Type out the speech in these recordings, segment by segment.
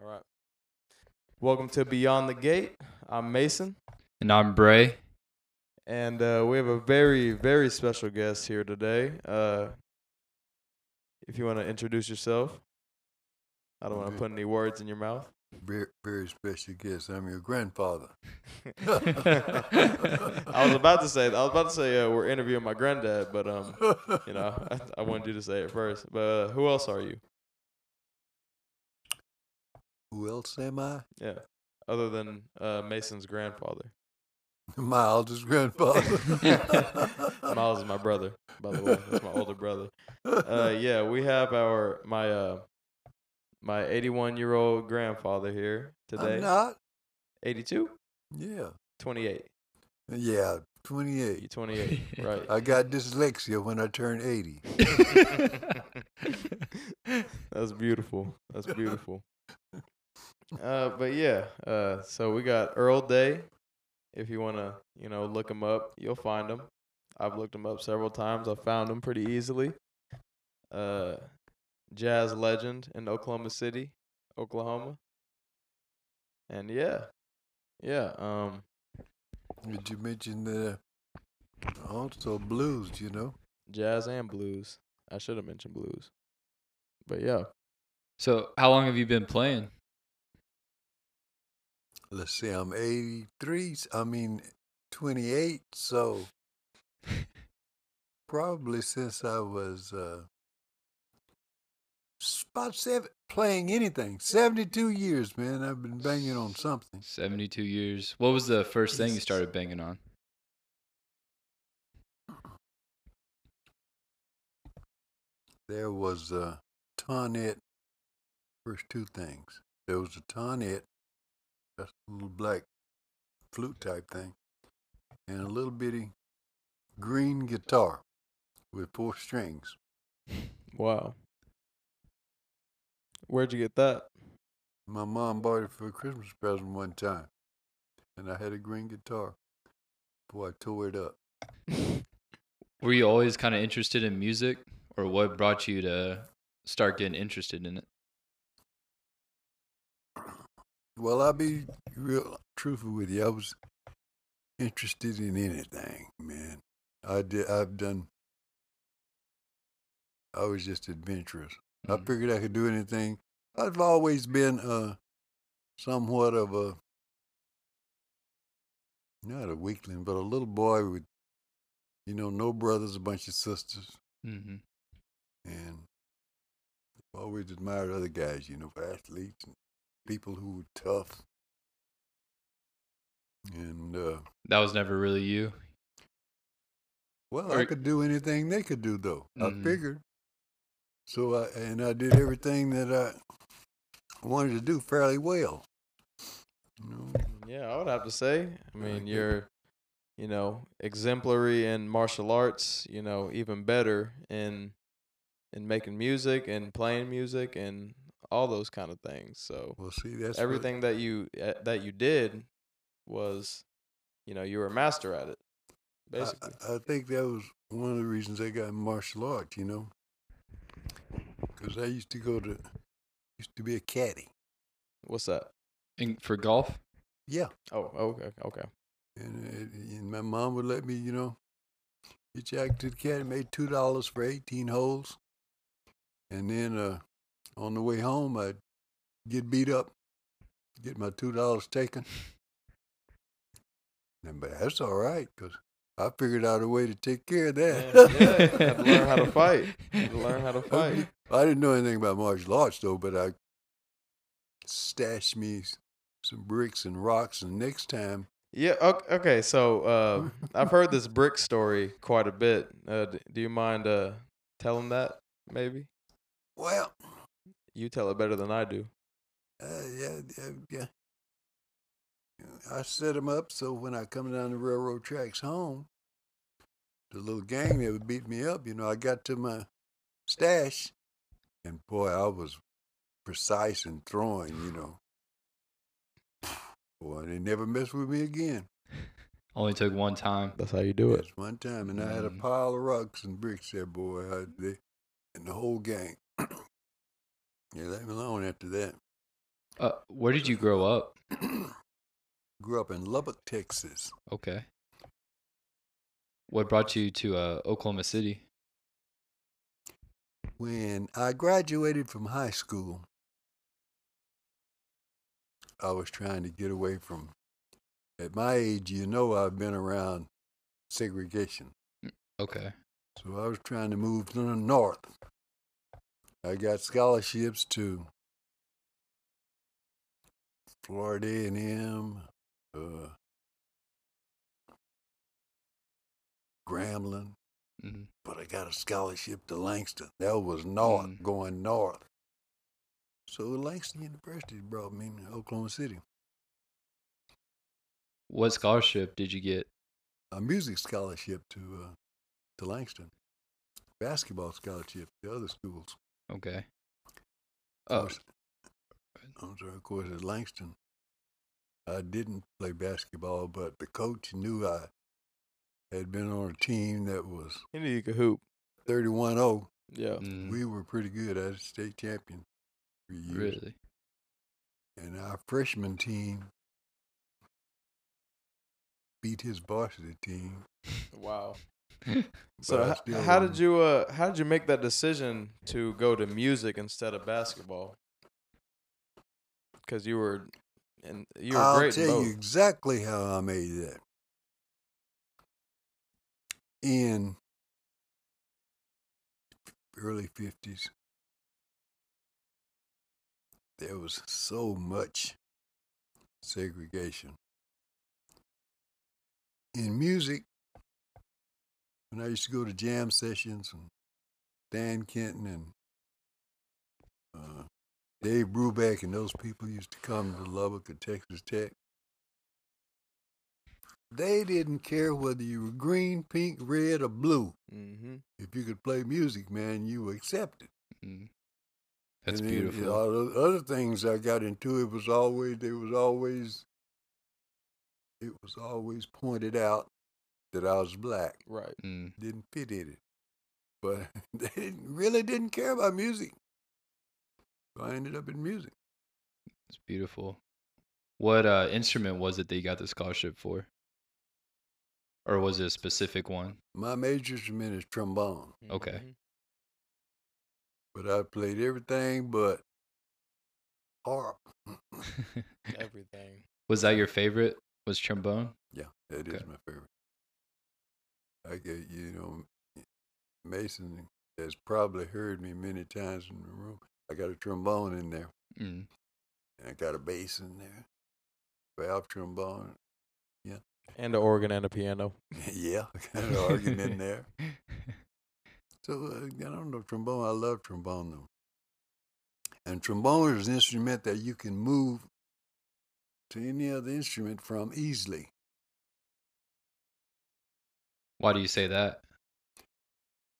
All right. Welcome to Beyond the Gate. I'm Mason, And I'm Bray. and uh, we have a very, very special guest here today. Uh, if you want to introduce yourself, I don't want to put any words in your mouth. Very, very special guest. I'm your grandfather. I was about to say, I was about to say, uh, we're interviewing my granddad, but um, you know, I, I wanted you to say it first. But uh, who else are you? Who else am I? Yeah, other than uh, Mason's grandfather. My oldest grandfather. Miles is my brother, by the way. That's my older brother. Uh, yeah, we have our my uh my 81 year old grandfather here today. I'm not. 82, Yeah. 28. Yeah. 28. 28, right? I got dyslexia when I turned 80. That's beautiful. That's beautiful. Uh, but yeah, uh, so we got Earl Day. If you want to, you know, look him up, you'll find him. I've looked him up several times. I found him pretty easily. Uh, jazz legend in Oklahoma City, Oklahoma. And yeah, yeah. Um, Did you mention that? uh, Also blues, you know? jazz and blues. I should have mentioned blues, but yeah. So, how long have you been playing? Let's see, I'm 83. I mean, 28. So probably since I was uh, about seven, playing anything. 72 years, man. I've been banging on something. 72 years. What was the first thing you started banging on? There was a tonette. First two things. There was a tonette. That's a little black flute type thing. And a little bitty green guitar with four strings. Wow. Where'd you get that? My mom bought it for a Christmas present one time. And I had a green guitar. Boy, I tore it up. Were you always kind of interested in music, or what brought you to start getting interested in it? Well, I'll be real truthful with you. I was interested in anything, man. I did. I've done. I was just adventurous. I Mhm. figured I could do anything. I've always been uh, somewhat of a not a weakling, but a little boy with, you know, no brothers, a bunch of sisters, Mm-hmm. and I've always admired other guys, you know, for athletes and people who were tough. And uh, That was never really you. well, Or- I could do anything they could do, though. Mhm. I figured. So I and I did everything that I wanted to do fairly well. You know, Yeah, I would have to say. I mean, Okay. you're, you know, exemplary in martial arts. You know, even better in in making music and playing music and all those kind of things. So well, see, that's what- everything that you uh, that you did was, you know, you were a master at it, I- basically. I, I think that was one of the reasons I got in martial arts. You know, because I used to go to used to be a caddy. What's that? In, for golf? Yeah. Oh, okay, okay. And, it, and my mom would let me, you know, get jack to the caddy, made two dollars for eighteen holes, and then uh, on the way home I'd get beat up, get my two dollars taken. And, but that's all right, cause I figured out a way to take care of that. Yeah, yeah, you had to learn how to fight. You had to learn how to fight. I didn't know anything about martial arts though, but I stashed me some bricks and rocks, and next time Yeah. Okay. okay so uh, I've heard this brick story quite a bit. Uh, do you mind uh, telling that? Maybe well, you tell it better than I do. Uh, yeah, yeah, yeah. I set them up so when I come down the railroad tracks home, the little gang that would beat me up, you know, I got to my stash, and boy, I was precise in throwing, you know. Boy, they never messed with me again. Only took one time. That's how you do it. That's one time, and I had a Mm. pile of rocks and bricks there, boy. I, they, and the whole gang. Yeah, let me alone after that. Uh, where did you grow up? Grew up in Lubbock, Texas. Okay. What brought you to uh, Oklahoma City? When I graduated from high school, I was trying to get away from. At my age, you know, I've been around segregation. Okay. So I was trying to move to the north. I got scholarships to Florida A&M, uh, Grambling, hmm but I got a scholarship to Langston. That was north, Mm. going north. So Langston University brought me to Oklahoma City. What scholarship did you get? A music scholarship to uh, to Langston. Basketball scholarship to other schools. Okay. Oh, course- I'm sorry, of course, at Langston, I didn't play basketball, but the coach knew I had been on a team that was He knew you could hoop. 31 0. Yeah. mm, We were pretty good. I was state champion for years. really? And our freshman team beat his varsity team. Wow. So h- how did you uh how did you make that decision to go to music instead of basketball? Because you were and you were I'll great in tell you exactly how I made that. In early 50s, there was so much segregation. In music, when I used to go to jam sessions and Stan Kenton and uh, Dave Brubeck and those people used to come to Lubbock at Texas Tech. They didn't care whether you were green, pink, red, or blue. Mm-hmm. If you could play music, man, you were accepted. Mm. That's and then, you beautiful. know, all the other things I got into, it was always, there was always, it was always pointed out that I was black. Right. Mm. Didn't fit in it. But they didn't, really didn't care about music. So I ended up in music. It's beautiful. What uh, instrument was it that you got the scholarship for? Or was it a specific one? My major instrument is trombone, Okay. Mhm. but I played everything but harp. Everything. was that your favorite? Was trombone? Yeah, that is Okay. my favorite. I get you know, Mason has probably heard me many times in the room. I got a trombone in there, Mm. and I got a bass in there, valve trombone. Yeah, and the organ and the piano. yeah, I got an organ in there. So uh, I don't know trombone. I love trombone though. And trombone is an instrument that you can move to any other instrument from easily. Why do you say that?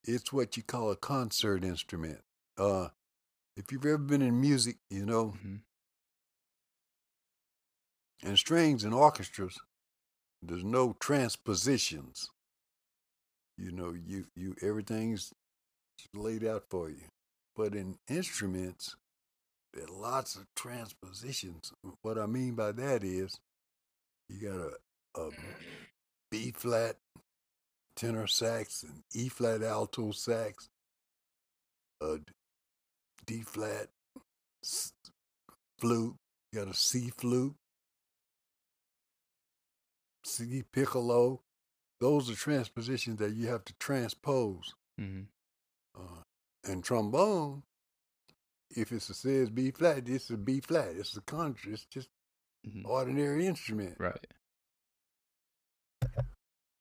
It's what you call a concert instrument. Uh, if you've ever been in music, you know, hmm and strings and orchestras, there's no transpositions. You know, you you everything's laid out for you. But in instruments, there are lots of transpositions. What I mean by that is, you got a, a B flat tenor sax and E flat alto sax, a D flat flute, you got a C flute, C piccolo. Those are transpositions that you have to transpose. hmm Uh, and trombone, if it says B flat, it's a B flat. It's a contra. It's just hmm ordinary instrument. Right.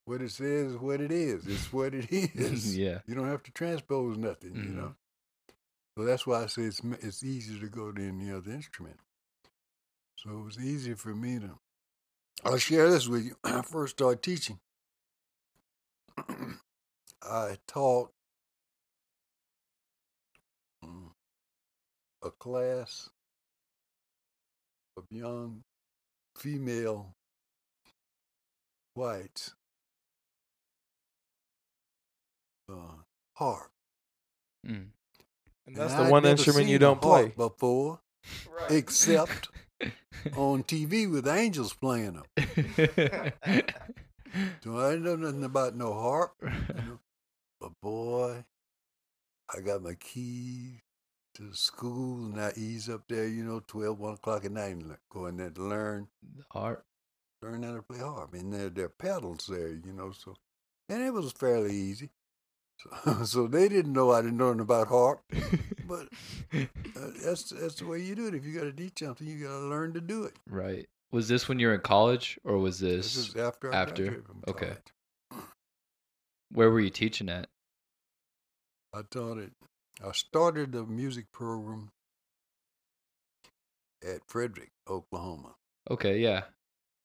What it says is what it is. It's what it is. yeah. You don't have to transpose nothing, you Mhm. know. So that's why I say it's it's easier to go to any other instrument. So it was easier for me to. I'll share this with you. When I first started teaching, I taught mm, a class of young female whites harp. Mm. And that's And the I'd one instrument you don't play. harp before. except on TV with angels playing them. So I didn't know nothing about no harp. You know? But boy, I got my keys to school and I ease up there, you know, 12, 1 o'clock at night and le- go in there to learn, harp, learn how to play harp. And there, there are pedals there, you know, so, and it was fairly easy. So, so they didn't know I didn't know nothing about harp, but uh, that's, that's the way you do it. If you got to teach something, you got to learn to do it. right. Was this when you were in college, or was This this, is after after? Okay. college. where were you teaching at? I taught it. I started the music program at Frederick, Oklahoma. Okay, yeah,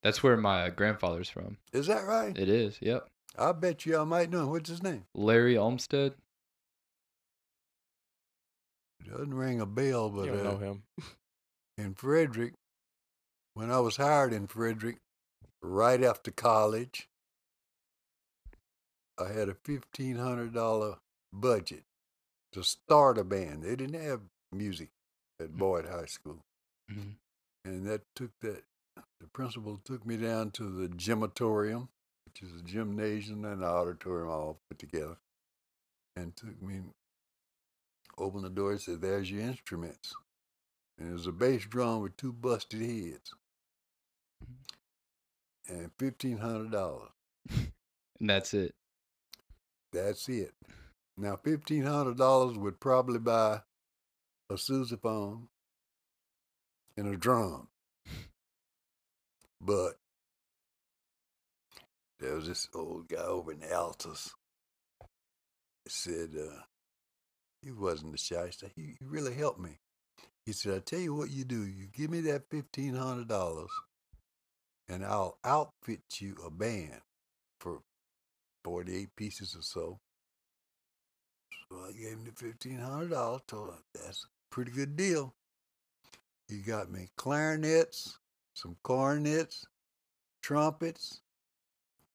that's where my grandfather's from. Is that right? It is. Yep. I bet you I might know. What's his name? Larry Olmsted. Doesn't ring a bell, You but don't uh, know him. in Frederick, when I was hired in Frederick, right after college, I had a fifteen hundred dollar budget to start a band. They didn't have music at Boyd High School. Mhm. and that took that the principal took me down to the gymatorium which is a gymnasium and an auditorium all put together and took me opened the door and said there's your instruments. And it was a bass drum with two busted heads. Mm-hmm. And fifteen hundred dollars. And that's it. that's it. Now fifteen hundred dollars would probably buy a sousaphone and a drum. But there was this old guy over in Altus. He said uh, he wasn't a shyster. He, he really helped me. He said, I tell you what you do. You give me that fifteen hundred dollars and I'll outfit you a band for forty eight pieces or so. So I gave him the fifteen hundred dollars, told him that's a pretty good deal. He got me clarinets, some cornets, trumpets,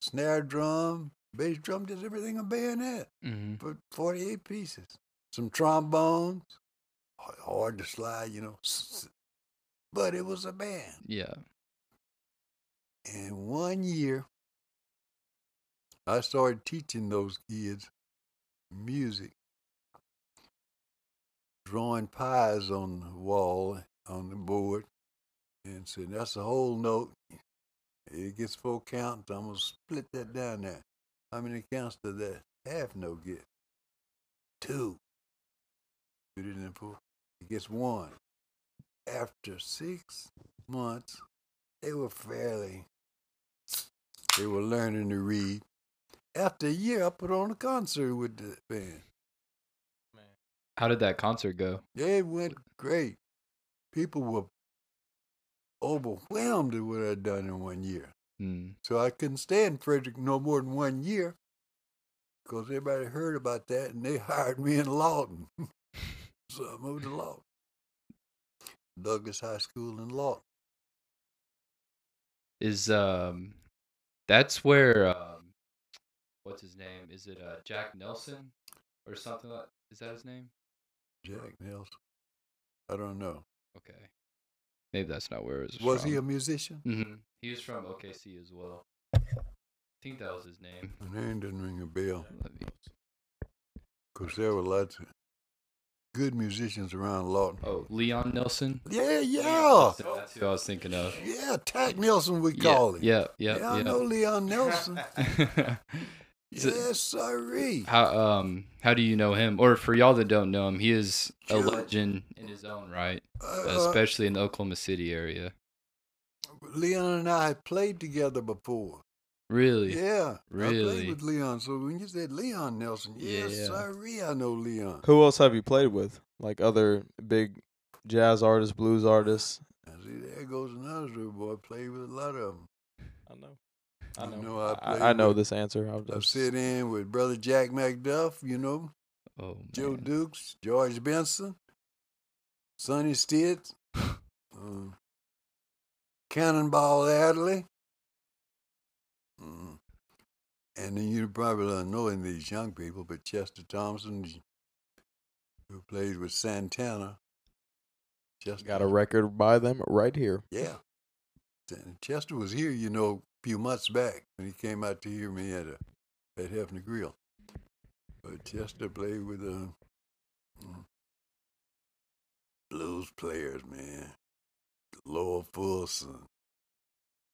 snare drum, bass drum, just everything a bayonet hmm for 48 pieces. Some trombones, hard to slide, you know, but it was a band. Yeah. And one year, I started teaching those kids music, drawing pies on the wall, on the board, and said, that's a whole note. It gets four counts. I'm to split that down there. How many counts does that half no get? Two. Put it in four. It gets one. After six months, they were fairly they were learning to read. After a year, I put on a concert with the band. How did that concert go? It went great. People were overwhelmed at what I'd done in one year. Mm. So I couldn't stay in Frederick no more than one year because everybody heard about that and they hired me in Lawton. so I moved to Lawton. Douglas High School in Lawton. Is um, that's where um, what's his name? Is it uh Jack Nelson or something like? Is that his name? Jack Nelson. I don't know. Okay. Maybe that's not where it was. Was he a musician? Mm-hmm. He was from OKC as well. I think that was his name. My name didn't ring a bell because there were lots of good musicians around Lawton. Oh, Leon Nelson. Yeah, yeah. That's who I was thinking of. Yeah, Tack Nelson, we Yeah, call him. yeah, yeah, Yeah, I yeah. know Leon Nelson. So- yes, sirree. how um how do you know him? Or for y'all that don't know him, he is a legend in his own right, Uh, especially in the Oklahoma City area. Leon and I had played together before. Really? Yeah, I Really? played with Leon. So when you said Leon Nelson, yes, Yeah. sirree, I know Leon. Who else have you played with? Like other big jazz artists, blues artists? I see, there goes another story, boy. Played with a lot of them. I know. I You know. know, I I, I know with- this answer. I'll I've just sit in with brother Jack McDuff, you know, Oh, Joe. Dukes, George Benson, Sonny Stitt, um, Cannonball Adderley. Mm. And then you probably don't know any of these young people, but Chester Thompson, who plays with Santana, Chester. Got a record by them right here. Yeah. And Chester was here, you know, a few months back when he came out to hear me at a at Hefner Grill. But Chester played with uh, mm, blues players, man. Lowell Fulson.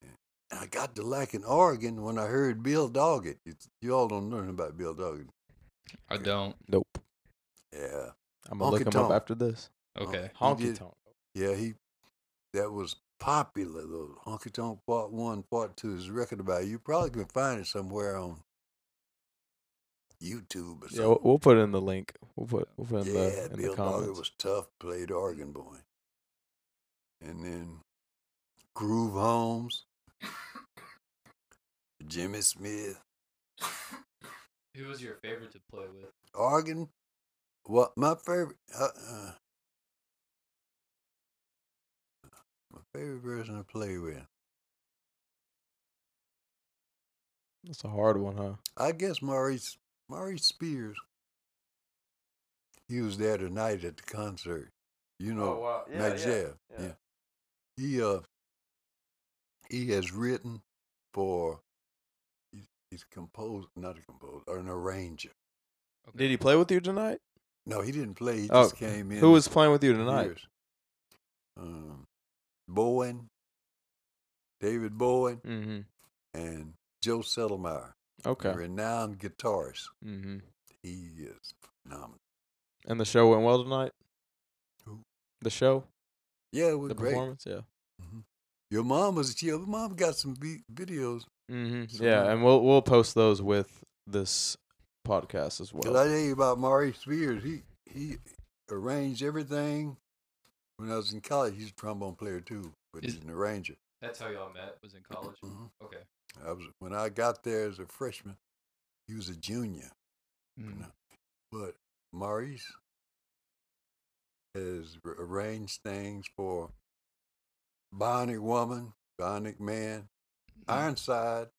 And I got to liking organ when I heard Bill Doggett. It's, you all don't know about Bill Doggett. I don't. Nope. Yeah. I'm gonna look Honky him up after this. Okay. Honky tonk. Yeah, he that was popular though. Honky Tonk Part One, Part Two is a record about it. You probably can find it somewhere on YouTube or something. we'll, we'll put it in the link. We'll put we'll put it in yeah, the in Bill the Doggett comments. was tough, played organ boy. And then Groove Holmes, Jimmy Smith, Who was your favorite to play with? organ. What my favorite? Uh, uh, my favorite person to play with. That's a hard one, huh? I guess Maurice Maurice Spears. He was there tonight at the concert. You know, Oh, wow. Max Jeff. yeah. Yeah. He uh he has written for he's, he's composed not a composer or an arranger. Did he play with you tonight? No, he didn't play. He Oh, just came in. Who was playing with you tonight? years. Um, Bowen, David Bowen, Mm-hmm. and Joe Settlemeyer, Okay. renowned guitarist. Mm-hmm. He is phenomenal. And the show went well tonight. Who? The show, Yeah, it was the great. performance, yeah. Mhm. Your mom was your mom got some vi- videos. Mm-hmm. Yeah, and we'll we'll post those with this podcast as well. I tell you about Maurice Spears. He he arranged everything. When I was in college, he's a trombone player too, but Is- he's an arranger. That's how y'all met. Was in college. Mhm. Okay. I was when I got there as a freshman. He was a junior, Mm. but Maurice has r- arranged things for Bionic Woman, Bionic Man, Mm. Ironside.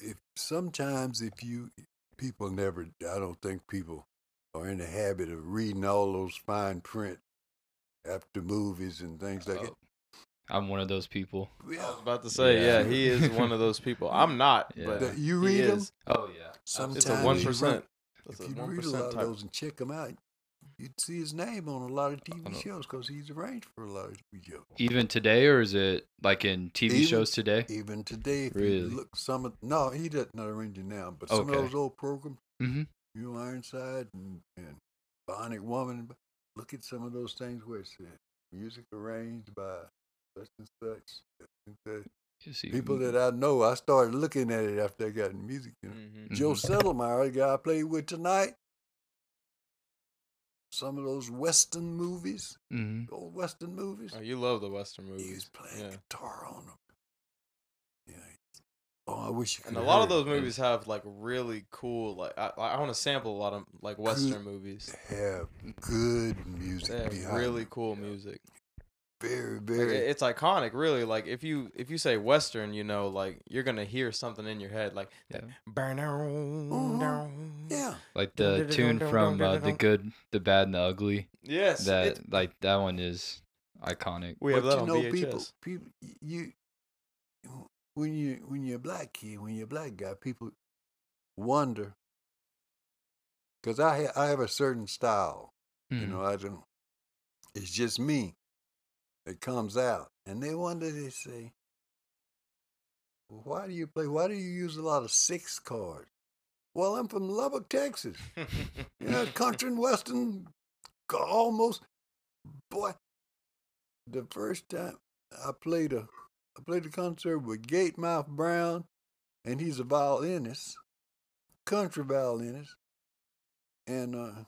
If sometimes if you people never, I don't think people are in the habit of reading all those fine print after movies and things like Oh, I'm one of those people. that. I was Yeah, about to say, Yeah. yeah, he is one of those people. I'm not, Yeah. but That you he read 'em? is. Oh yeah. sometimes It's a one run- percent. That's If you one read a lot percent of those and check them out, you'd see his name on a lot of TV shows because he's arranged for a lot of TV shows. Even today, or is it like in TV Even- shows today? Even today, if Really? you look some of no, he doesn't not arranging now, but some Okay. of those old programs, Mm-hmm. you know, Ironside and, and Bionic Woman, look at some of those things where it's music arranged by such and such. People that I know, I started looking at it after I got in music. You know. Mm-hmm. Joe. Settlemeyer, the guy I played with tonight. Some of those Western movies, Mm-hmm. old Western movies. Oh, you love the Western He movies. was playing Yeah. guitar on them. Yeah. Oh, I wish you could. And a lot of heard those movies have like really cool, like I, I want to sample a lot of like Western movies. have good music They have behind really them. cool music. Very, Like, very. it- it's iconic, really. Like if you if you say Western, you know, like you're gonna hear something in your head, like Yeah. burn yeah. Like the tune from uh, the good, the bad, and the ugly. Yes, That it's- like that one is iconic. we have but that you on know, VHS. people, people, you, when you when you're a black kid, when you're a black guy, people wonder. Because I ha- I have a certain style, you Mhm. know. I don't. It's just me. It comes out, and they wonder. They say, "Why do you play? Why do you use a lot of six chords?" Well, I'm from Lubbock, Texas. You know, country and western, almost. Boy, the first time I played a, I played a concert with Gatemouth Brown, and he's a violinist, country violinist, and uh,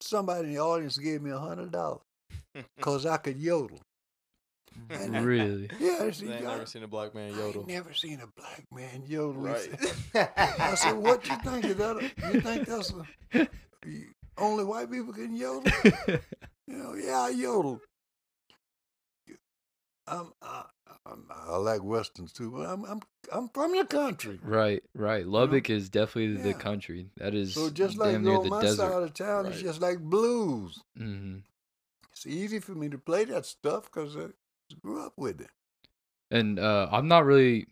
somebody in the audience gave me a hundred dollars because I could yodel. And I- Really? Yeah, I They said, ain't "God, never seen a black man yodel. ain't never seen a black man yodel. Right. I said, "What you think of that? You think that's a, you- only white people can yodel?" You know, yeah, I yodel. I'm, I, I'm, I like westerns too, but I'm, I'm, I'm from the country. right, right. Lubbock is definitely the country. That is So just like damn you on the my desert. side of town, it's Right. just like blues. hmm it's easy for me to play that stuff because I grew up with it. And uh, I'm not really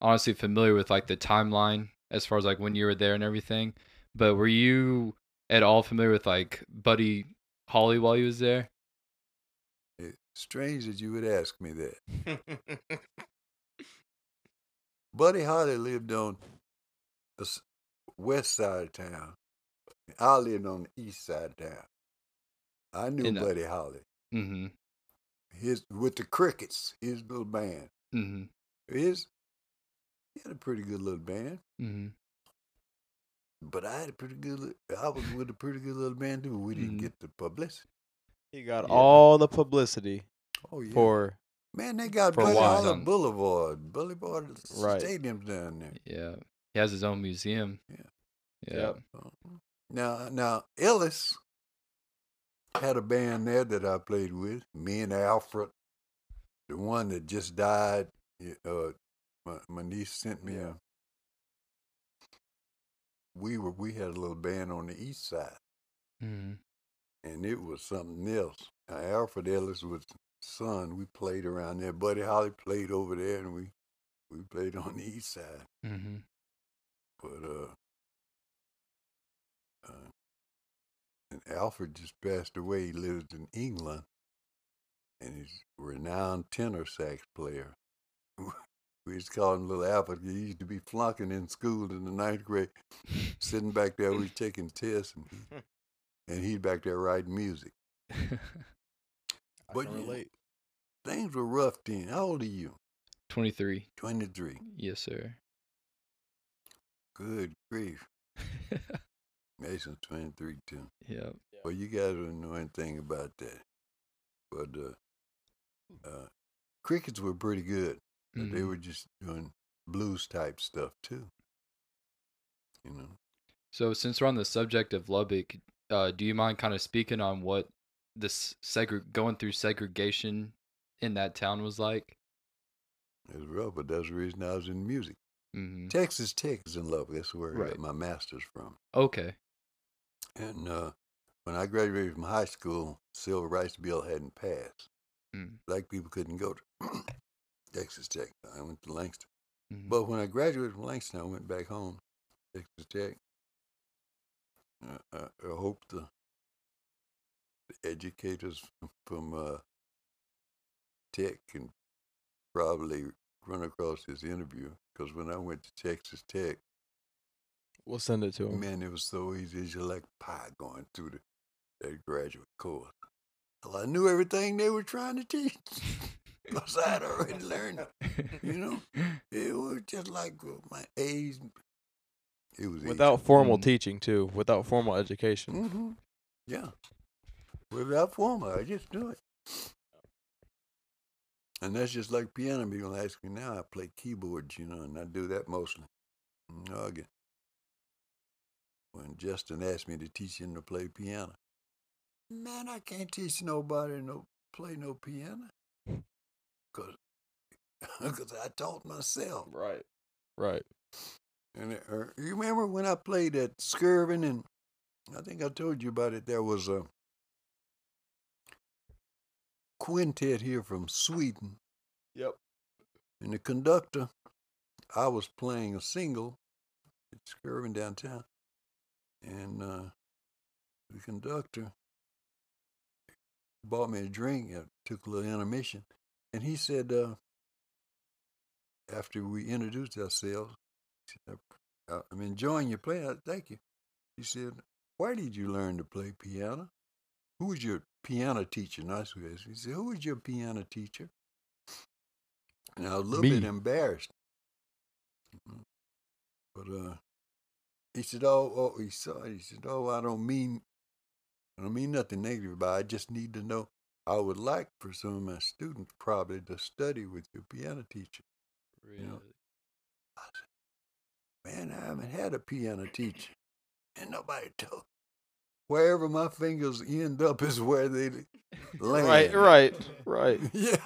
honestly familiar with like the timeline as far as like when you were there and everything. But were you at all familiar with like Buddy Holly while he was there? Strange that you would ask me that. Buddy Holly lived on the west side of town. I lived on the east side of town. I knew uh, Buddy Holly. Mm-hmm. His with the Crickets, his little band. Mm-hmm. His he had a pretty good little band, Mm-hmm. but I had a pretty good. I was with a pretty good little band too. We didn't Mhm. get the publicity. He got Yeah. all the publicity Oh yeah, for man, they got for a Buddy while. Holly Some- Boulevard, Boulevard Right. Stadiums down there. Yeah. He has his own museum. Yeah. Yeah. Yep. Uh-huh. Now, now Ellis had a band there that I played with. Me and Alfred, the one that just died. Uh, my, my niece sent me Yeah. a. We were we had a little band on the east side, Mm-hmm. And it was something else. Now, Alfred Ellis was son. We played around there. Buddy Holly played over there, and we we played on the east side. Mm-hmm. But uh, uh, and Alfred just passed away. He lived in England, and he's a renowned tenor sax player. we used to call him Little Alfred. He used to be flunking in school in the ninth grade, sitting back there. We was taking tests, and, and he'd back there writing music. I But can you- relate. Things were rough then. How old are you? 23. Twenty three. Yes, sir. Good grief. Mason's twenty three too. yeah. Well, you guys don't know anything about that. But uh, uh, crickets were pretty good. but They were just doing blues type stuff too. You know, So since we're on the subject of Lubbock, uh, do you mind kind of speaking on what this segre- going through segregation in that town was like? it was rough, but that's the reason I was in music. Mm-hmm. Texas Tech is in Lubbock. That's where I Right. got my master's from. Okay. And uh, when I graduated from high school, civil rights bill hadn't passed. Mm. Black people couldn't go to Texas Tech. I went to Langston. Mhm. But when I graduated from Langston, I went back home, Texas Tech. Uh, I, I hope the, the educators from uh, Tech can probably run across this interview because when I went to Texas Tech, We'll send it to him. man, it was so easy. It's just like pie going through the that graduate course. Well, I knew everything they were trying to teach because I had already learned it. You know, it was just like uh, my age. It was Without formal Mhm. teaching too, without formal education. hmm Yeah. Without formal, I just do it. And that's just like piano. People ask me now. I play keyboards, you know, and I do that mostly. No, again. When Justin asked me to teach him to play piano, man, I can't teach nobody no play no piano, cause, cause I taught myself. Right. Right. And it, uh, you remember when I played at Skirvin, and I think I told you about it. There was a quintet here from Sweden, Yep. and the conductor. I was playing a single at Skirvin downtown, and uh, the conductor bought me a drink. I took a little intermission, and he said, uh, after we introduced ourselves, said, "I- I'm enjoying your playing. Thank you. He said, Why did you learn to play piano? Who was your piano teacher? And I said, He said, Who was your piano teacher? And I was a little bit embarrassed. Mhm. But uh, he said, Oh, oh, he saw it. He said, Oh, I don't mean, I don't mean nothing negative it. I just need to know. I would like for some of my students probably to study with your piano teacher. Really? know, I said, Man, I haven't had a piano teacher. And nobody told. Wherever my fingers end up is where they land. Right. Right. Right. yeah.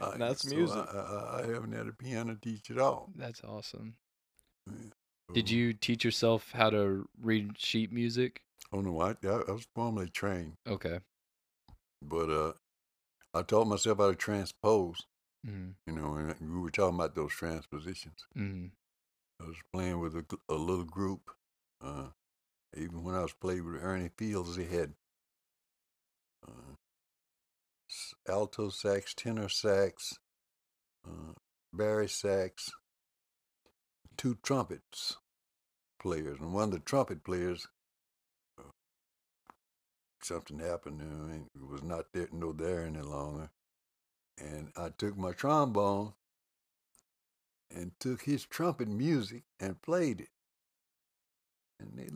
Uh, That's so music. I, I, I haven't had a piano teacher at all. That's awesome. Yeah. Did you teach yourself how to read sheet music? Oh, no, I, I was formally trained. Okay. But uh, I taught myself how to transpose. Mhm. You know, and we were talking about those transpositions. Mhm. I was playing with a, a little group. Uh, even when I was playing with Ernie Fields, he had uh, alto sax, tenor sax, uh, bari sax, two trumpets players, and one of the trumpet players, uh, something happened. Know, and it was not there, no there any longer, and I took my trombone and took his trumpet music and played it. And they,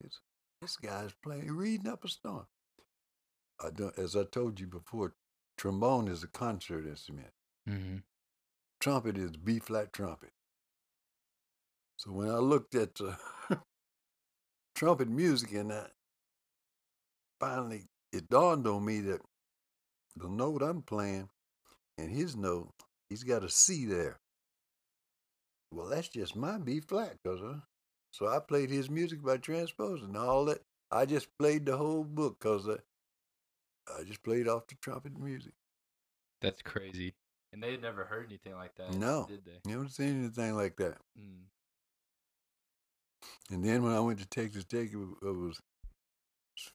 this, this guy's playing, reading up a storm. I don't, as I told you before, trombone is a concert instrument. Mhm. Trumpet is B flat trumpet. So when I looked at the trumpet music and I finally it dawned on me that the note I'm playing and his note, he's got a C there. Well, that's just my B flat, cause uh, so I played his music by transposing all that. I just played the whole book, cause uh, I just played off the trumpet music. That's crazy. And they had never heard anything like that. No. Did they? Never seen anything like that. Mm. And then when I went to Texas Tech, it it was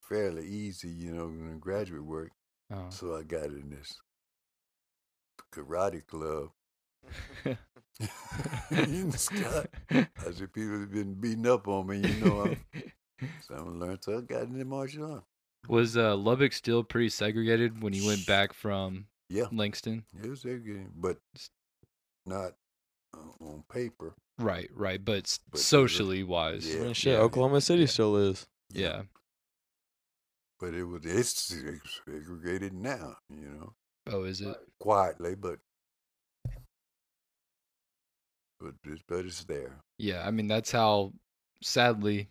fairly easy, you know, in graduate work. Oh. So I got in this karate club in the sky. I said, people have been beating up on me, you know. I'm, so I'm gonna learn. So I got in the martial art. Was uh, Lubbock still pretty segregated when you went back from Yeah, Langston? it was their game, but not uh, on paper. Right, right. But, But the- socially wise. I Yeah. shit, Yeah. Oklahoma City Yeah. still is. Yeah. But it was it's segregated now, you know, Oh, is it? quietly, but but it's, but it's there. Yeah. I mean, that's how, sadly,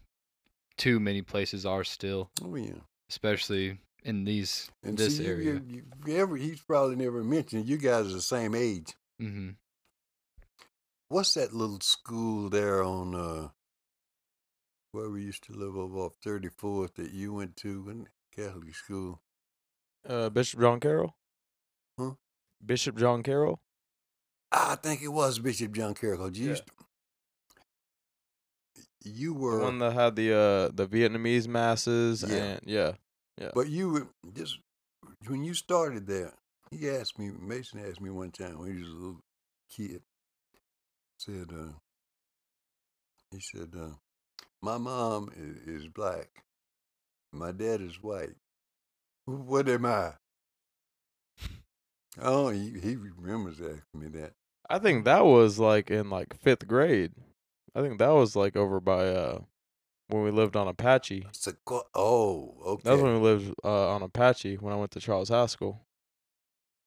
too many places are still, Oh yeah. especially in these And this see, area. You, you, ever, he's probably never mentioned you guys are the same age. Mm hmm What's that little school there on uh where we used to live over off thirty fourth that you went to when Catholic school? Uh, Bishop John Carroll. Huh? Bishop John Carroll. I think it was Bishop John Carroll. You Yeah. you The were one that had the uh the Vietnamese masses Yeah. and yeah. yeah. but you were just when you started there, he asked me Mason asked me one time when he was a little kid, said uh he said, uh, My mom is, is black. My dad is white. What am I? Oh, he, he remembers asking me that. I think that was like in like fifth grade. I think that was like over by uh when we lived on Apache. Sequ- oh, okay. That's when we lived uh, on Apache when I went to Charles High School.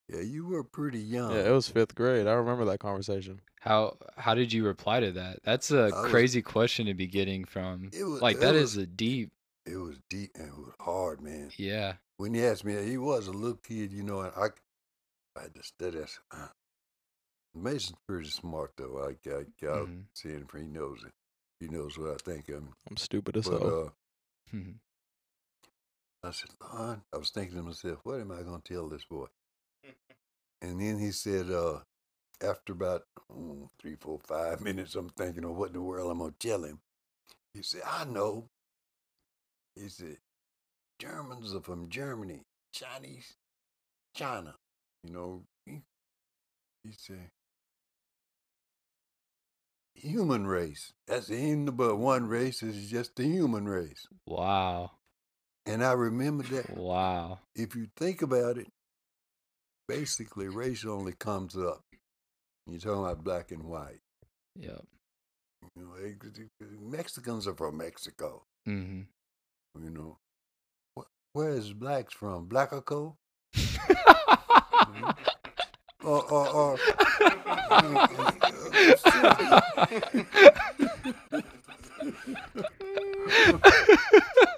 yeah, you were pretty young. Yeah, it was fifth grade. I remember that conversation. How how did you reply to that? That's a I was- crazy question to be getting from. It was Like it that was, is a deep. It was deep and it was hard, man. Yeah. When he asked me, he was a little kid, you know. And I, I just did study. I said, "Uh, Mason's pretty smart, though. I, I got Mhm. see him. He knows it. He knows what I think him. I'm stupid as But hell. uh, Mhm. I said, Lord, I was thinking to myself, what am I going to tell this boy? and then he said, uh, after about mm, three, four, five minutes, I'm thinking of what in the world am I'm going to tell him. He said, I know. He said, Germans are from Germany, Chinese, China. You know, he, said, human race. That's in the but one race is just the human race. Wow. And I remember that Wow. if you think about it, basically race only comes up. You're talking about black and white. Yep. You know, Mexicans are from Mexico. Mm-hmm. You know, where is blacks from? Blackaco? Or, or, or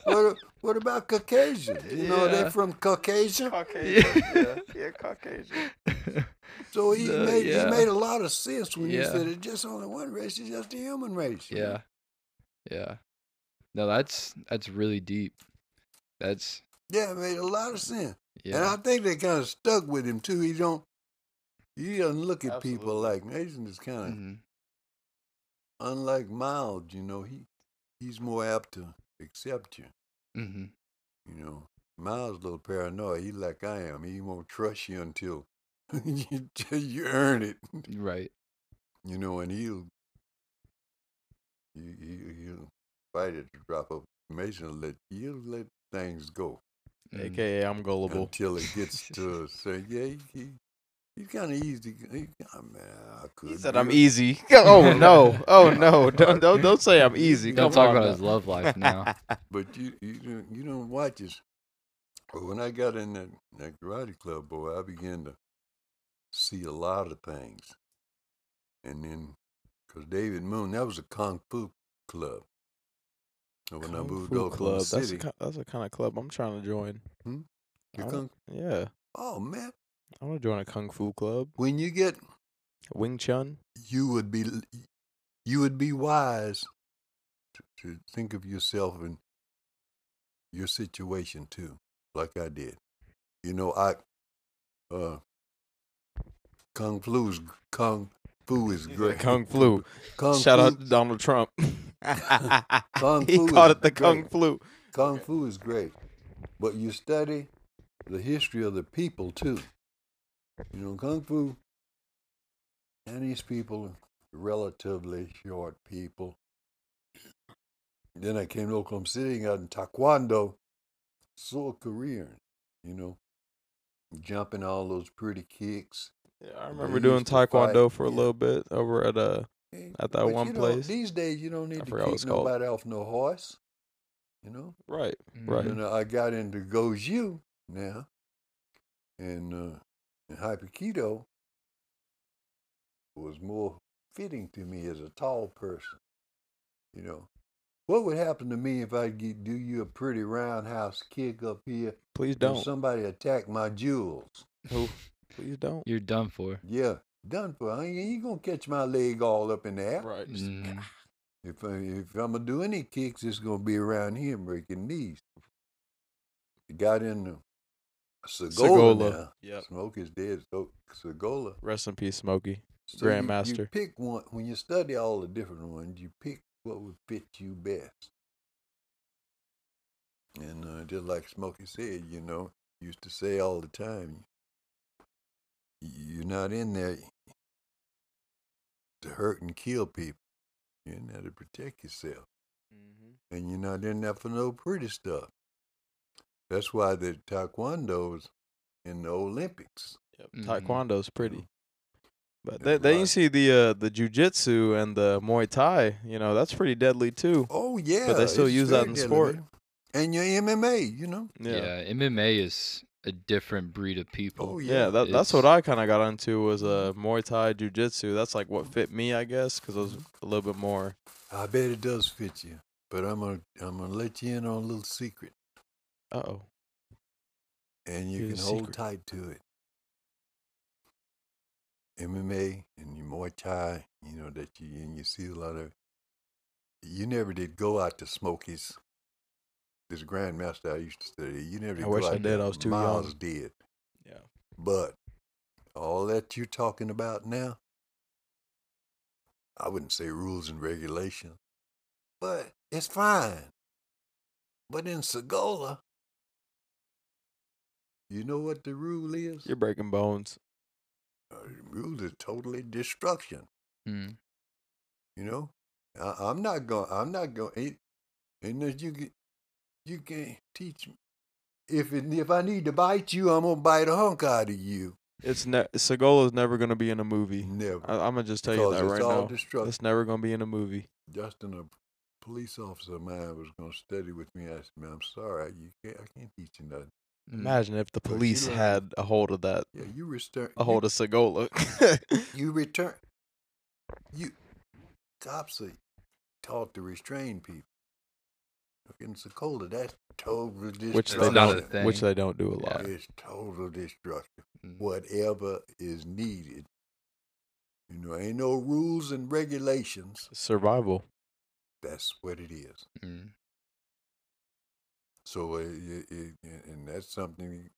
what, what about Caucasian? You know, Yeah. they're from Caucasian. Caucasian. yeah, yeah, Caucasian. So he The- made yeah. he made a lot of sense when he Yeah. said it's just only one race, it's just the human race. you know? yeah. Yeah. No, that's that's really deep. That's Yeah, it made a lot of sense. And I think they kind of stuck with him too. He don't. He doesn't look at people like Mason is kind of Mhm. unlike Miles. You know, he he's more apt to accept you. Mhm. You know, Miles a little paranoid. He like I am. He won't trust you until you, you earn it. Right. You know, and he'll he, he, he'll fight it to drop up. Mason will let he'll let things go. Mm. AKA I'm gullible. until it gets to say, yeah, he, he he's kind of easy. He, I mean, I could. He said I'm it." easy. Oh no! Oh no! Don't don't, don't say I'm easy. Don't Come talk about now. his love life now. But you you don't you don't watch his. But when I got in that, that karate club, boy, I began to see a lot of things. And then, because David Moon, that was a kung fu club. So when Kung moved Fu club. That's a, City, that's a kind of club I'm trying to join. Hmm? Kung, yeah, oh man, I want to join a kung fu club. when you get, Wing Chun. you would be, you would be wise to, to think of yourself and your situation too, like I did. You know, I, uh, kung fu is kung fu is great. Kung flu. Kung Shout fu, out to Donald Trump. Kung he fu called it the kung great. flu. Kung Fu is great, but you study the history of the people too. You know, Kung Fu, Chinese people relatively short people. Then I came to Oklahoma City and got in Taekwondo, so Korean, you know, jumping all those pretty kicks. Yeah, I They remember doing used fight, taekwondo for a yeah. little bit over at uh At that but one you place? these days, you don't need I to forgot what kick it's called. nobody off no horse. You know, right Right. And uh, I got into Goju now, and uh, and Hapkido was more fitting to me as a tall person. You know, what would happen to me if I get, do you a pretty roundhouse kick up here? please don't somebody attack my jewels. Who? please don't You're done for. Yeah, done for. I ain't, you gonna catch my leg all up in the air. right just- Mhm. If I, if I'm gonna do any kicks, it's gonna be around here breaking knees. Got into Segola, Segola. Yeah. Yep. Smoke is dead. So Segola. rest in peace Smokey So you- You, Grandmaster. pick one when you study all the different ones. You pick what would fit you best. And uh, just like Smokey said, you know, used to say all the time, y- you're not in there to hurt and kill people. You're in there to protect yourself. and you're not in there for no pretty stuff. That's why the taekwondo's in the Olympics. Yep. Mhm. Taekwondo's pretty. But Yeah, then, then you see the uh, the jujitsu and the Muay Thai. You know that's pretty deadly too. Oh yeah, but they still it's use that in deadly, sport. And your MMA, you know. Yeah. MMA is a different breed of people. Oh Yeah, yeah, that, that's what I kind of got into was uh, Muay Thai, Jiu-Jitsu. That's like what fit me, I guess, because it was a little bit more. I bet it does fit you. But I'm gonna I'm gonna let you in on a little secret, Uh-oh. and you Here's can hold secret. tight to it. MMA and your Muay Thai, you know that you and you see a lot of. You never did go out to Smokies. This grandmaster I used to study. You never I wish I did. I was too Miles young. did. Yeah. But all that you're talking about now, I wouldn't say rules and regulations, but it's fine. But in Segola, you know what the rule is? You're breaking bones. Uh, the rule is totally destruction. Mm. You know, I, I'm not going. I'm not going. And that you can, you can't teach me. If it, if I need to bite you, I'm gonna bite a hunk out of you. It's ne- Segola's never gonna be in a movie. Never. I- I'm gonna just tell you that right all now. destruction. It's never gonna be in a movie. Justin, a police officer of mine, was going to study with me. I said, "Man, I'm sorry, you can't. I can't teach you nothing. Mm. Imagine if the police learn- had a hold of that, Yeah, you return. a hold of Segola. You, you return. You cops are taught to restrain people. In Sokola, that's total destruction. which they not a don't. thing. Which they don't do a lot. It's total destruction. Mm. Whatever is needed. You know, ain't no rules and regulations. Survival. That's what it is. Mm. So, uh, it, it, and that's something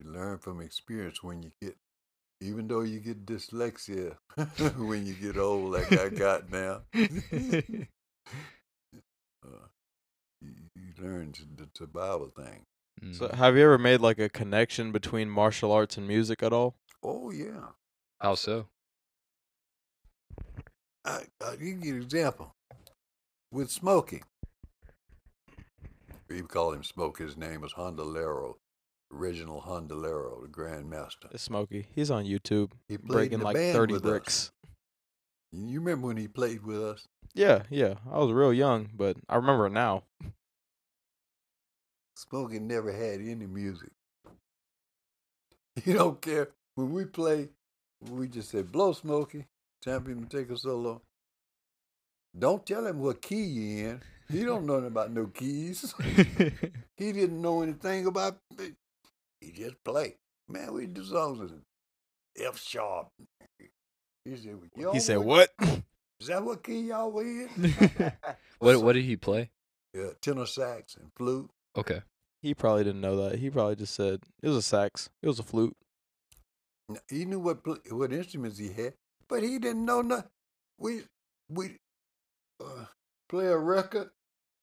You learn from experience when you get, even though you get dyslexia when you get old, like I got now. uh, you, you learn to, the survival thing. So, Mm. have you ever made like a connection between martial arts and music at all? Oh yeah. How so? I, I give you an example. With Smokey, we call him Smokey. His name was Hondolero, original Hondolero, the Grand Master. It's Smokey. He's on YouTube He played breaking in the like band 30 with us. bricks. You remember when he played with us? Yeah, yeah. I was real young, but I remember it now. Smokey never had any music. He don't care. When we play, we just say, blow Smokey. Time for him to take a solo. Don't tell him what key you in. He don't know about no keys. he didn't know anything about it. He just play. Man, we do songs in F sharp. He said, "Y'all He said, what-? Is that what key y'all were in? what what did he play? Yeah, tenor sax and flute. Okay. he probably didn't know that. He probably just said it was a sax. It was a flute. He knew what pl- what instruments he had, but he didn't know nothing. We we uh, play a record,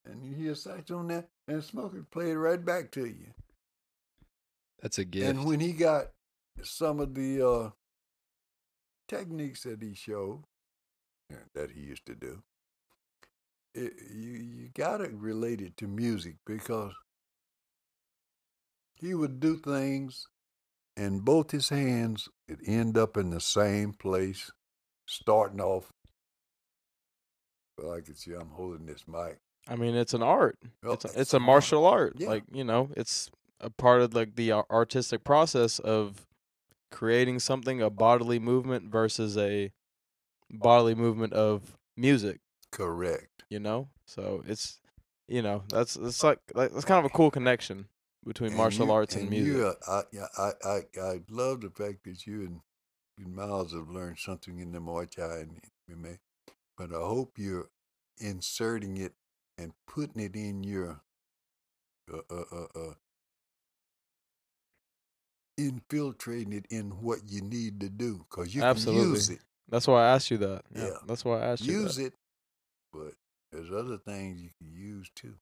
and you hear sax on that, and Smokey play it right back to you. That's a gift. And when he got some of the uh, techniques that he showed, uh, that he used to do, it, you you gotta relate it to music because he would do things, and both his hands would end up in the same place, starting off. Well, I can see I'm holding this mic. I mean, it's an art. Oh, It's a, it's a martial art. Yeah. Like you know, it's a part of like the uh, artistic process of creating something a bodily movement versus a bodily movement of music. Correct. You know, so it's you know that's it's like, like that's kind of a cool connection between And martial you- arts and, music. You, uh, I, yeah, I, I, I love the fact that you and, and Miles have learned something in the Muay Thai and MMA, but I hope you're inserting it and putting it in your, uh, uh, uh, uh, infiltrating it in what you need to do because you Absolutely. can use it, That's why I asked you that. Yeah, Yeah. that's why I asked you use that. it, but there's other things you can use too.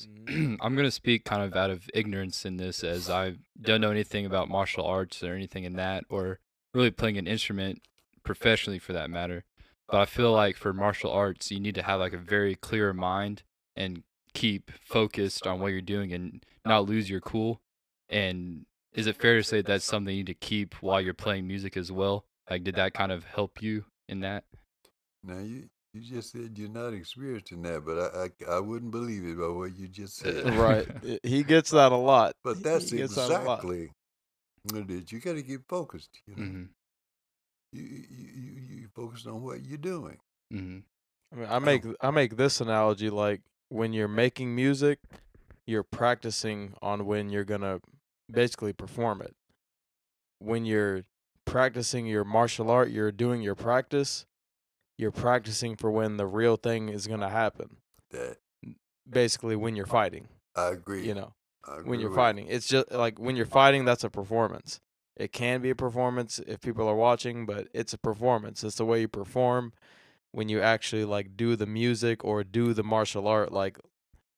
Mhm. I'm gonna speak kind of out of ignorance in this, as I don't know anything about martial arts or anything in that, or really playing an instrument professionally for that matter. But I feel like for martial arts, you need to have like a very clear mind and keep focused on what you're doing and not lose your cool. And is it fair to say that's something you need to keep while you're playing music as well? Like, did that kind of help you in that? Now you. You just said you're not experiencing that, but I, I, I wouldn't believe it by what you just said. Right. He gets that a lot. But that's he gets that a lot. exactly what it is. You got to get focused. You know, hmm you, you, you you focus on what you're doing. hmm I mean, I make I make this analogy like when you're making music, you're practicing on when you're gonna basically perform it. When you're practicing your martial art, you're doing your practice. You're practicing for when the real thing is gonna happen. That Basically, when you're fighting, I agree. you know, agree when you're fighting, it's just like when you're uh-huh. fighting, that's a performance. It can be a performance if people are watching, but it's a performance. It's the way you perform when you actually like do the music or do the martial art like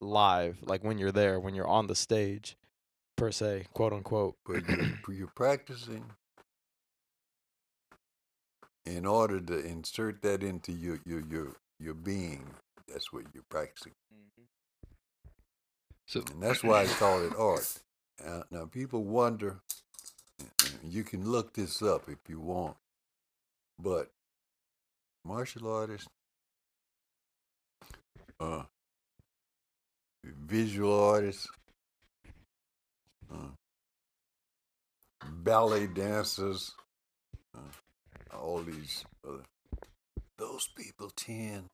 live, like when you're there, when you're on the stage, per se, quote unquote. But you're, you're practicing in order to insert that into your your your your being. That's what you're practicing, So and that's why I call it art. Uh, now people wonder. You can look this up if you want, but martial artists, uh, visual artists, uh, ballet dancers, all these other, those people tend,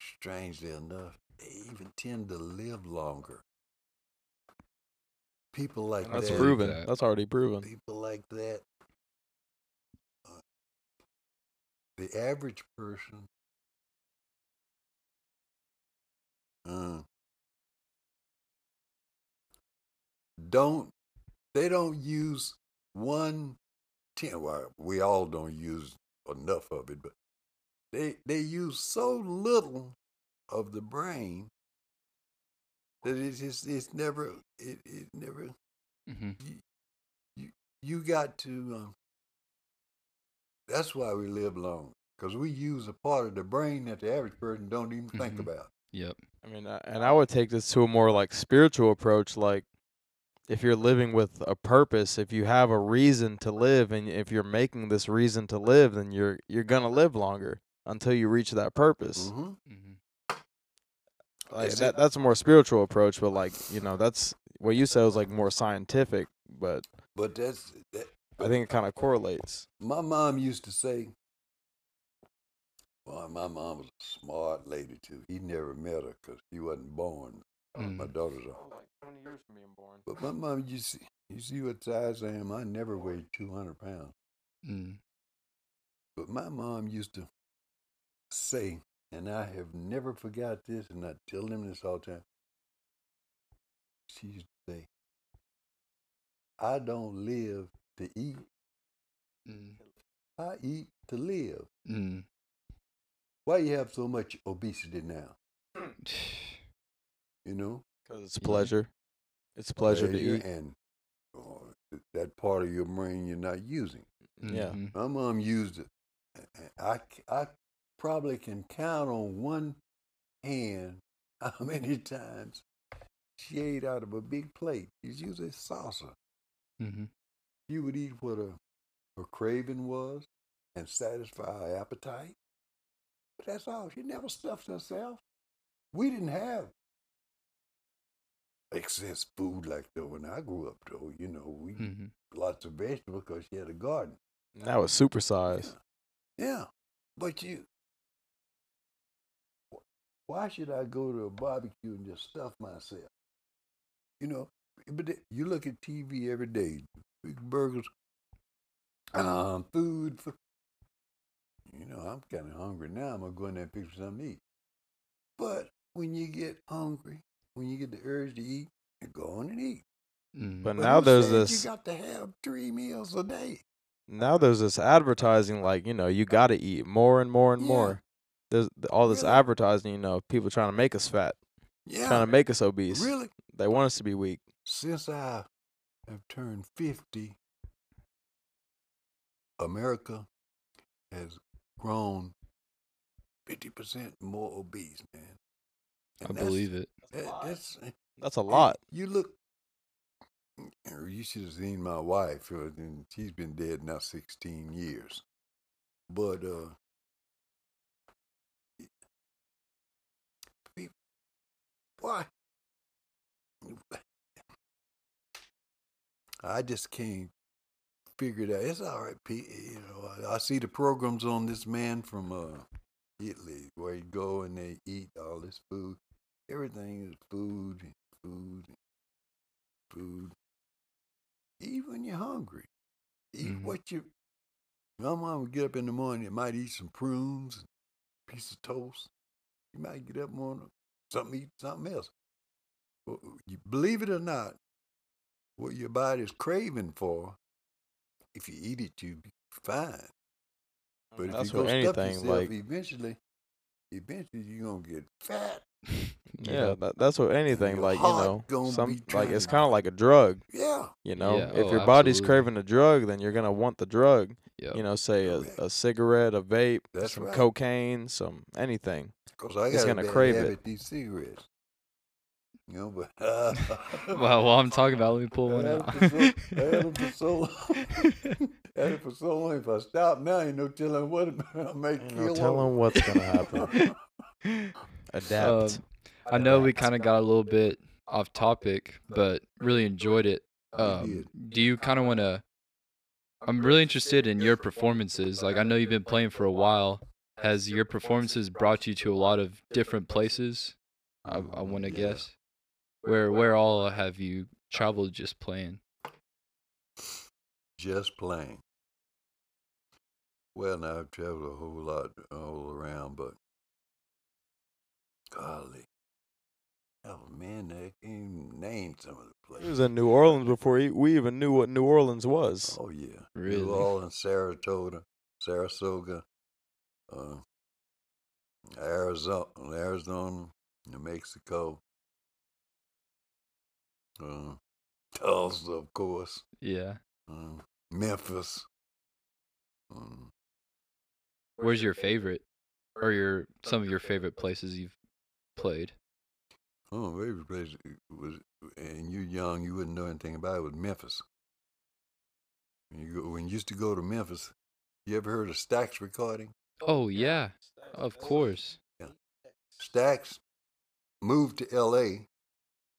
strangely enough, they even tend to live longer. People like That's that. proven. that. That's already proven. People like that. uh, the average person uh, don't they don't use one ten well, we all don't use enough of it, but they they use so little of the brain that it's just it's never it, it never hmm you, you you got to um, that's why we live long because we use a part of the brain that the average person don't even think Mhm. about Yep. I mean, I- and I would take this to a more like spiritual approach. Like, if you're living with a purpose, if you have a reason to live, and if you're making this reason to live, then you're you're gonna live longer until you reach that purpose. hmm hmm Like Is that, that's a more spiritual approach. But like, you know, that's what you said was like more scientific. But but that's that, I think it kind of correlates. my mom used to say well my mom was a smart lady too he never met her because he wasn't born Uh, my Mm. daughters are like twenty years from being born. but my mom you see you see what size i am i never weighed 200 pounds Mm. But my mom used to say, and I have never forgot this, and I tell them this all the time. She used to say, I don't live to eat, Mm. I eat to live. Mm. Why you have so much obesity now? You know? Because it's Yeah. pleasure. It's pleasure to eat. And uh, that part of your brain you're not using. Yeah. Mhm. My mom used it. I, I probably can count on one hand how many times she ate out of a big plate. It's usually saucer. Mhm. She would eat what her, her craving was and satisfy her appetite. But that's all. She never stuffed herself. We didn't have excess food like that when I grew up, though. You know, we Mhm. lots of vegetables because she had a garden. That was supersized. Yeah. yeah. But you, why should I go to a barbecue and just stuff myself? You know, but you look at TV every day, big burgers, um, food. For, you know, I'm kind of hungry now. I'm gonna go in there and pick something to eat. But when you get hungry, when you get the urge to eat, you go on and eat. Mm. But But now there's this. You got to have three meals a day. now there's this advertising like you know you got to eat more and more and Yeah. more there's all this Really? advertising you know people trying to make us fat Yeah. trying to make us obese really? they want us to be weak since I have turned 50, America has grown 50% more obese, man. I believe it. That, that's, that's a lot You look, you should have seen my wife. uh, and She's been dead now 16 years. But, uh, why? I just can't figure it out. It's all right, Pete. You know, I, I see the programs on this man from uh, Italy where you go and they eat all this food. Everything is food, food, food. Eat when you're hungry. Eat Mhm. what you. My mom would get up in the morning and might eat some prunes, a piece of toast. You might get up on something, eat something else. Well, you believe it or not, what your body's craving for, if you eat it, you be fine. But that's if you go stuff anything yourself, like eventually, eventually you're gonna get fat. Yeah that, that's what anything like you know some like it's kind of like a drug Yeah, you know Yeah, if oh, your body's absolutely. craving a drug then you're gonna want the drug Yep. you know say a, a cigarette a vape That's some right. cocaine some anything because I It's got gonna bad crave it. habit these cigarettes. You know, but Well, while I'm talking about, let me pull I one out. for so, I had it for so long. had it for so long. If I stop now, ain't no telling what I may you kill. know tell over. them what's gonna happen adapt Um, I know we kind of got a little bit off topic, but really enjoyed it. Um, do you kind of want to? I'm really interested in your performances. Like I know you've been playing for a while. Has your performances brought you to a lot of different places? I, I want to Yeah. guess. Where where all have you traveled just playing? just playing. Well, now I've traveled a whole lot all around, but golly, Oh man, I can't even name some of the He places. was in New Orleans before he, we even knew what New Orleans was. Oh yeah, Really? New Orleans, Saratoga, Sarasota, uh, Arizona, Arizona, New Mexico, uh, Tulsa, of course, Yeah. uh, Memphis. Um, Where's your favorite, or your some of your favorite places you've played? oh, my favorite place was, and you're young, you wouldn't know anything about it. Was Memphis. When you go, when you used to go to Memphis, you ever heard of Stax recording? Oh yeah, of course. Stax moved to L.A.,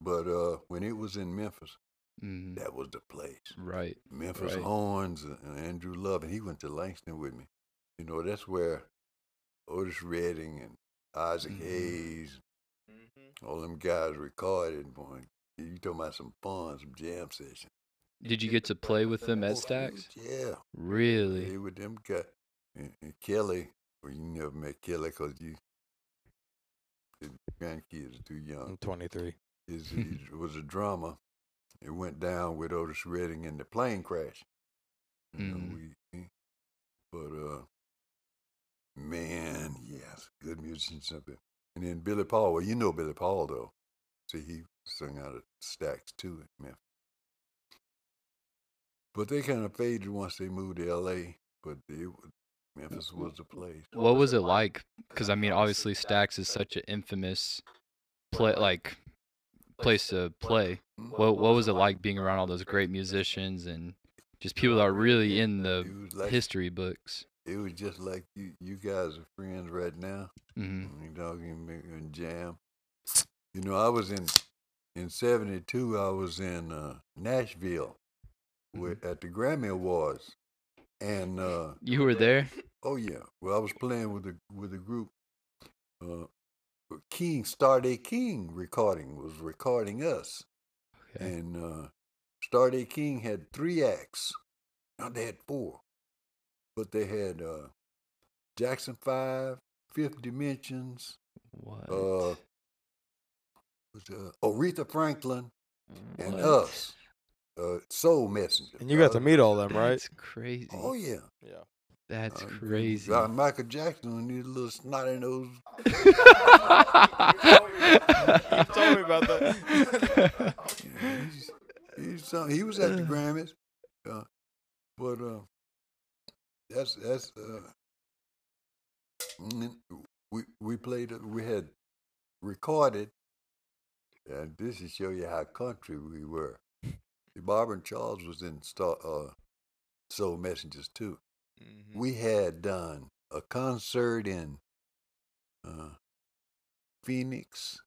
but uh, when it was in Memphis, Mm, that was the place. right. Memphis Right. Horns and and Andrew Love, and he went to Langston with me. You know, that's where Otis Redding and Isaac Mhm. Hayes, all them guys recorded. Boy, you talking about some fun, some jam session. Did you get to play with them at Stax? Yeah, Really? Play with them guys. And, and Kelly, well, you never met Kelly because you, his grandkids are too young. I'm 23. Is he was a drummer. It went down with Otis Redding in the plane crash. You know, Mm. we, we- but uh, man, yes, good musicians up there. And then Billy Paul. Well, you know Billy Paul though. See, he sung out of Stax too in Memphis. But they kind of faded once they moved to L.A. But it, was- Memphis was the place. What was it like? Because I mean, obviously Stax is such an infamous play, like place to play. Mm-hmm. What What was it like being around all those great musicians and just people that are really in the like history books? It was just like you you guys are friends right now. hmm We talking and jam. You know, I was in in '72. I was in uh, Nashville with, at the Grammy Awards, and uh, You were there. oh yeah, well I was playing with the with the group. Uh, King Starday King recording was recording us, Okay. and uh, Starday King had three acts. Now they had four, but they had uh, Jackson Five, Fifth Dimensions, What? uh, was, uh, Aretha Franklin and us, uh, Soul Messenger. And you got to Uh, meet all them, right? That's crazy. Oh yeah, Yeah. That's Uh, crazy. uh, Michael Jackson and these little snotty nose. You told me about that. Yeah, he's, he's some, he was at the Grammys, uh, but uh, that's that's uh, we we played we had recorded, and this is show you how country we were. Barbara and Charles was in Star, uh, Soul Messengers too. Mhm. We had done a concert in uh, Phoenix,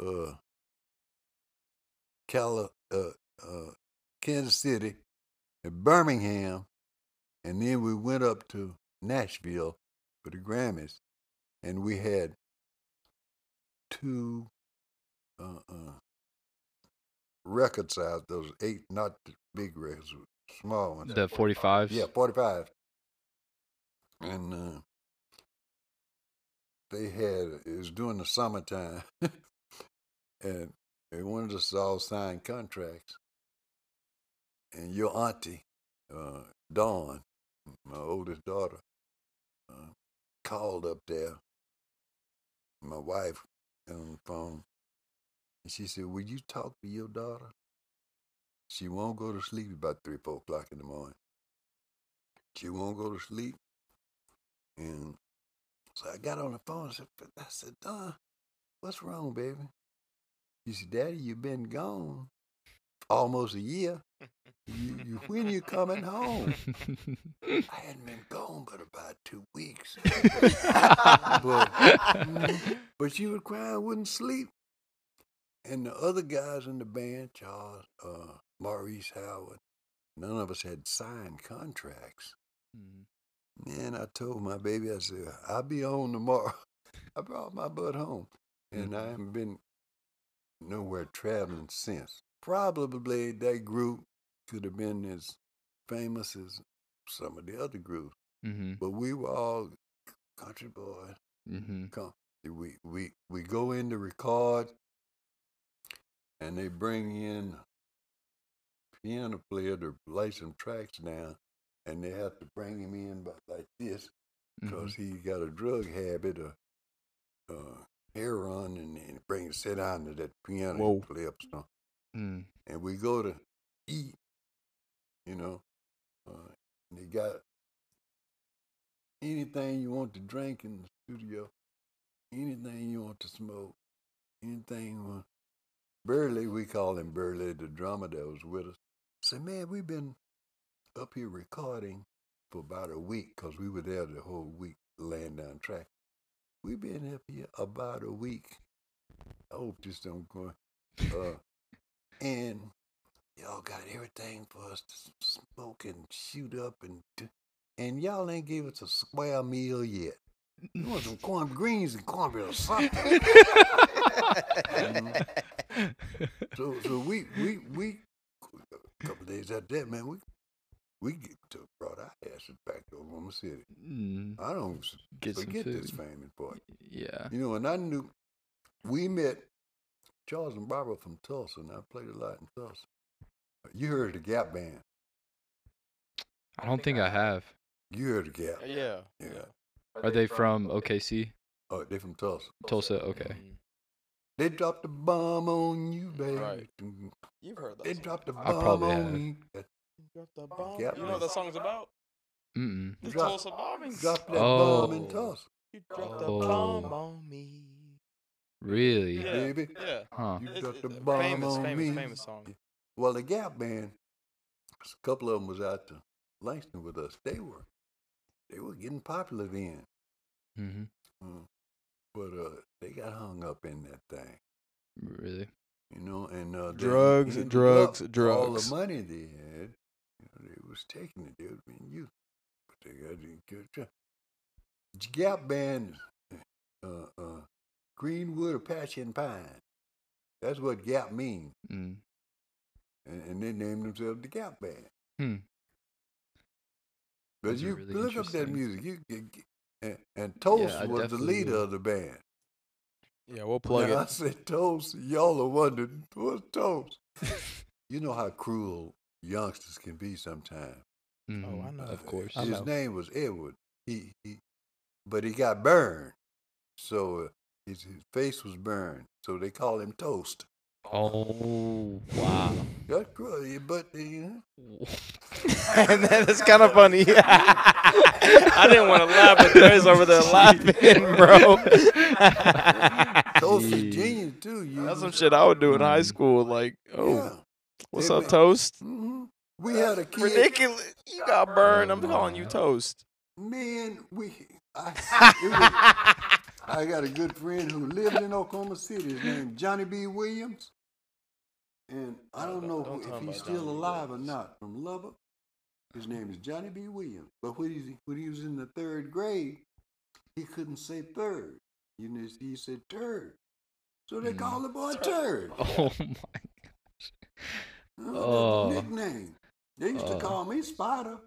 uh, Cali- uh, uh, Kansas City, and Birmingham, and then we went up to Nashville for the Grammys, and we had two uh, uh, records out. Those eight, not the big records, small ones. the 45s. Yeah, 45. And uh, they had, it was during the summertime, and they wanted us to all sign contracts. And your auntie, uh, Dawn, my oldest daughter, uh, called up there, my wife on the phone, and she said, Will you talk to your daughter? She won't go to sleep about three, four o'clock in the morning. She won't go to sleep. And so I got on the phone and said, I said, Don, what's wrong, baby? She said, Daddy, you've been gone almost a year. You, you when you coming home? I hadn't been gone but about two weeks. but, but she was crying, wouldn't sleep. And the other guys in the band, Charles, uh, Maurice Howard, none of us had signed contracts. Mm-hmm. Man, I told my baby, I said, I'll be home tomorrow. I brought my butt home. And I haven't been nowhere traveling since. Probably that group could have been as famous as some of the other groups. hmm But we were all country boys. hmm Come, we, we, we go in to record. and they bring in piano player to lay some tracks down, and they have to bring him in by, like this because he got a drug habit or uh, heroin, and, and bring sit down to that piano Whoa. and play up some. Mm. And we go to eat, you know. Uh, they got anything you want to drink in the studio, anything you want to smoke, anything. Burley, we call him Burley, the drummer that was with us. Say, man, we've been up here recording for about a week because we were there the whole week laying down track. We've been up here about a week. I hope this don't go. Uh, and y'all got everything for us to smoke and shoot up and do, and y'all ain't gave us a square meal yet. You want some corn greens and cornbread or something? so so we we we a couple days after that, man, we we get to brought our asses back to Oklahoma City. Mm. I don't Get forget this famous part. Yeah. You know, and I knew we met Charles and Barbara from Tulsa, and I played a lot in Tulsa. You heard the Gap Band. I don't think I have. You heard the Gap. yeah. Yeah. Are they from OKC? Oh, they're from Tulsa. Tulsa? Okay. Mhm. They dropped a bomb on you, baby. Right. You've heard that. They song. dropped the I bomb probably on have. me. That You dropped the bomb. Yep. You know what that song's about? Mm-mm. The Tulsa bombings. Dropped that bomb in Oh. Tulsa, You dropped the Oh. bomb on me. Really? Yeah. baby. Yeah. Huh. You It's- dropped the a bomb famous, on famous, me. famous song. Well, the Gap Band, a couple of them was out to Langston with us. They were, they were getting popular then. Mm-hmm. Uh, but uh, they got hung up in that thing, Really? you know. And uh, they Drugs, drugs, All drugs. the money they had, you know, they was taking it. They was being used, but they got to good job. Gap Band, uh, uh, Greenwood, Apache, and Pine. That's what Gap means, Mm. and, and they named themselves the Gap Band. Hmm. But Those you really look up that music. You, you, you- and, and Toast I was the leader will. of the band. Yeah, we'll plug Now, I said Toast. Y'all are wondering what's Toast. you know how cruel youngsters can be sometimes. Mhm. Oh, I know. Of course. His know. name was Edward. He, he but he got burned, so uh, his, his face was burned. So they call him Toast. Oh, wow. That's cruel, yeah, but uh, you know, and then it's kind of funny. I didn't want to laugh, but Trey's over there laughing, bro. Toast is genius too. You That's some shit I would do in high school. Like, oh, Yeah. what's They up, ma- Toast? hmm We had a kid. Ridiculous. You got burned. I'm calling you Toast. Man, we. I, it was- I got a good friend who lived in Oklahoma City. His name Johnny B. Williams, and I don't don't- know don't if he's Johnny still B. alive or Williams. not. From Lubbock, his name is Johnny B. Williams. But when he when he was in the third grade, he couldn't say third. You know, he said turd. So they Mm. called the boy turd. Oh my. gosh! Oh. nickname. They used to Oh. call me Spider.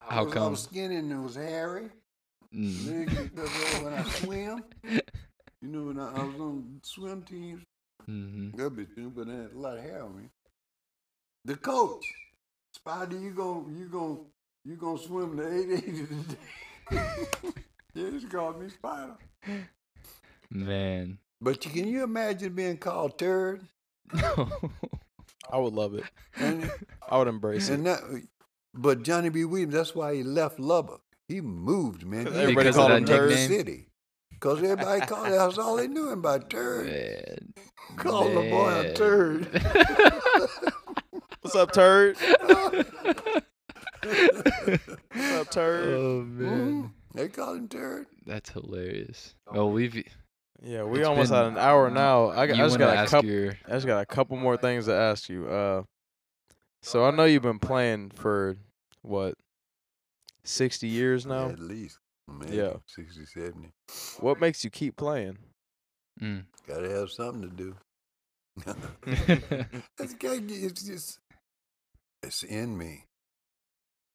I How was, I come? was skinny and it was hairy. Mm. Then because when I swim, you know, when I, I was on swim teams, mm-hmm. that bitch, you know, but I had a lot of hair on me. The coach, Spider, you gon' you gon' you gonna swim the eight eighty today. yeah, just called me Spider. Man. But you, can you imagine being called turd? I would love it. And, I would embrace it. that, but Johnny B. Williams, that's why he left Lubbock. He moved, man. Everybody called him Turd Turd. City. Because everybody called it. That's all they knew him by turd. Man. Call the boy a Man. turd. What's up, turd? What's up, turd? oh man, Mhm. They call him turd. that's hilarious. Well, we've Yeah, we It's almost been- had an hour now. I, got, I just got a couple. your I just got a couple more things to ask you. Uh, so I know you've been playing for what, sixty years now. At least. Maybe Yeah. 60, 70. What makes you keep playing? mm. Gotta have something to do. it's, it's just, it's in me.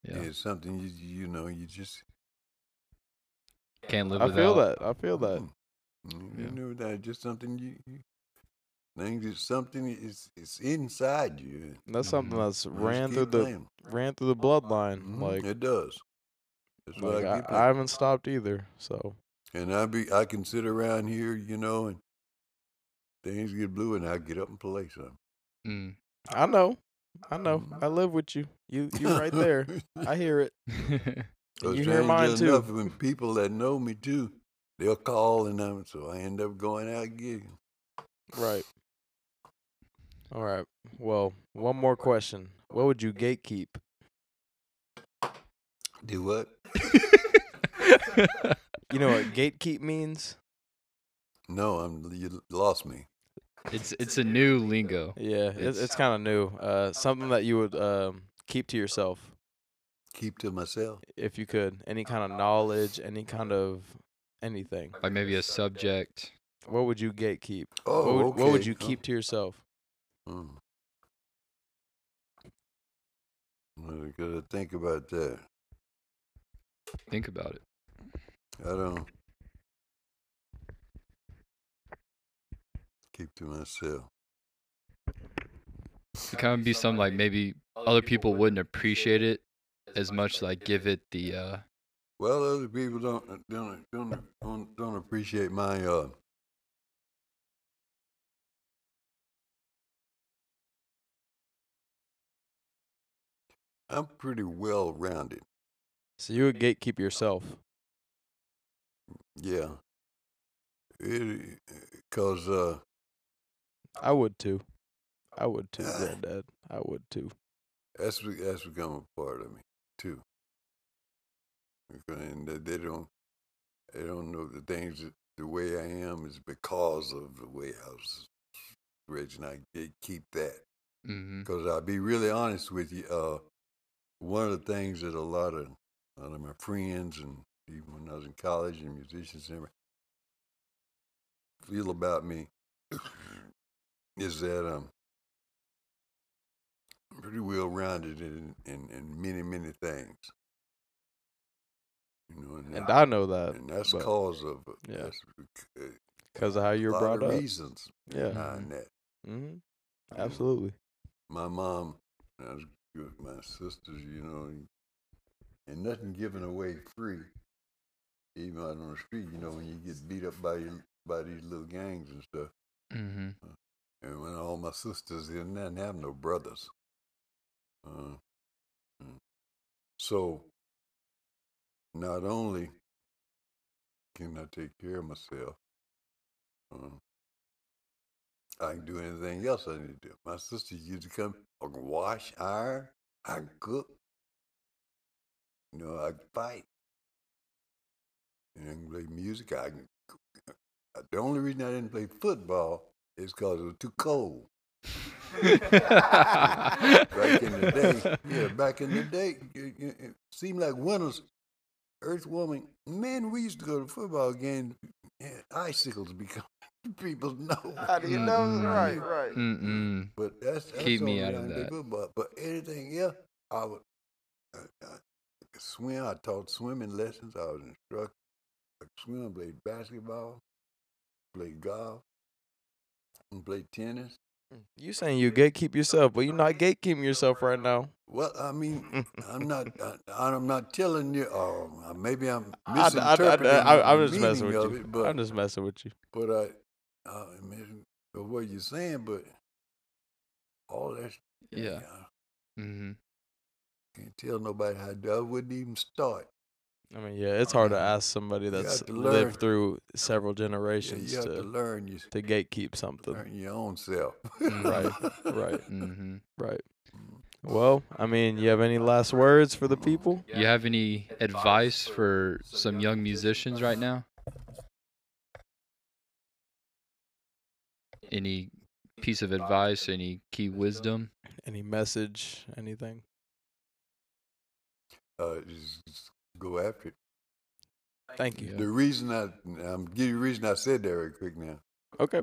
yeah, It's something you, you know, you just. can't live I without. feel that. I feel that. Mm. You Yeah. know, that just something you, you. things is something it's it's inside you. That's something Mhm. that's Just ran through the playing. ran through the bloodline. Mhm, Like, it does. That's like I I, I haven't stopped either. So And I be I can sit around here, you know, and things get blue, and I get up and play something. Mm. I know, I know. Mhm. I live with you. You you right there. I hear it. And you hear mine strangely enough, too. when people that know me too, they'll call, and I'm, so I end up going out gigging. Right. All right. Well, one more question. What would you gatekeep? Do what? You know what gatekeep means? No, I'm you lost me. it's it's a new lingo. Yeah, it's, it's It's- kind of new. Uh, something that you would um, keep to yourself Keep to myself. if you could. Any kind of knowledge, any kind of anything. Like maybe a subject. What would you gatekeep? Oh, what, would, what would you keep to yourself? mm. Well, gotta think about that. Think about it. I don't keep to myself. It kind of be something like maybe other people wouldn't appreciate it as much. Like give it the uh, Well, other people don't don't don't don't, don't appreciate my uh I'm pretty well rounded. So you would gatekeep yourself. Yeah. It cause uh I would too. I would too, Ah. granddad. I would too. that's that's become a part of me too. And they, don't they don't know the things that the way I am is because of the way I was raised, and I keep that. Because I'll be really honest with you. Uh, one of the things that a lot of, a lot of my friends and even when I was in college and musicians and everything feel about me is that um, I'm pretty well rounded in, in, in many, many things. You know, and, And that- I know that and that's but- cause of uh, yeah. uh, because of how you a were lot brought up. reasons Yeah. behind that. hmm Absolutely. my mom, I was with my sisters, you know, and, nothing given away free. Even out on the street, you know, when you get beat up by your, by these little gangs and stuff. hmm And when all my sisters didn't didn't have no brothers. Uh, mm. so not only can I take care of myself, uh, I can do anything else I need to do. My sister used to come, I can wash, iron, I can cook, you know, I can fight, and I can play music. I can. uh, The only reason I didn't play football is because it was too cold. Back in the day, yeah, back in the day, it, it, it seemed like winters. earth warming. man, we used to go to football games. And icicles become people's nose. How do you know? Right, right. Mm-mm. But that's, that's Keep me out of I did that. Football. But anything else, I would I, I could swim. I taught swimming lessons. I was instructor. I swim, played basketball, played golf, and played tennis. You saying you gatekeep yourself, but you're not gatekeeping yourself right now. Well, I mean, I'm not. I, I'm not telling you. Or maybe I'm misinterpreting I, am just messing with you. It, but I'm just messing with you. but I, I mean, what you're saying, but all that. Yeah. I hmm can't tell nobody how to do. I wouldn't even start. I mean, yeah, it's hard to uh, ask somebody that's lived through several Yeah, generations you to to learn you to gatekeep something. learn your own self. Mm, right, right. mm-hmm. Right. Mm. Well, I mean, you have any last words for the people? You have any advice for some young musicians right now? Any piece of advice? Any key wisdom? Any message? Anything? Uh, just, just go after it. Thank you. The reason I, I'm give you the reason I said that very quick now. Okay.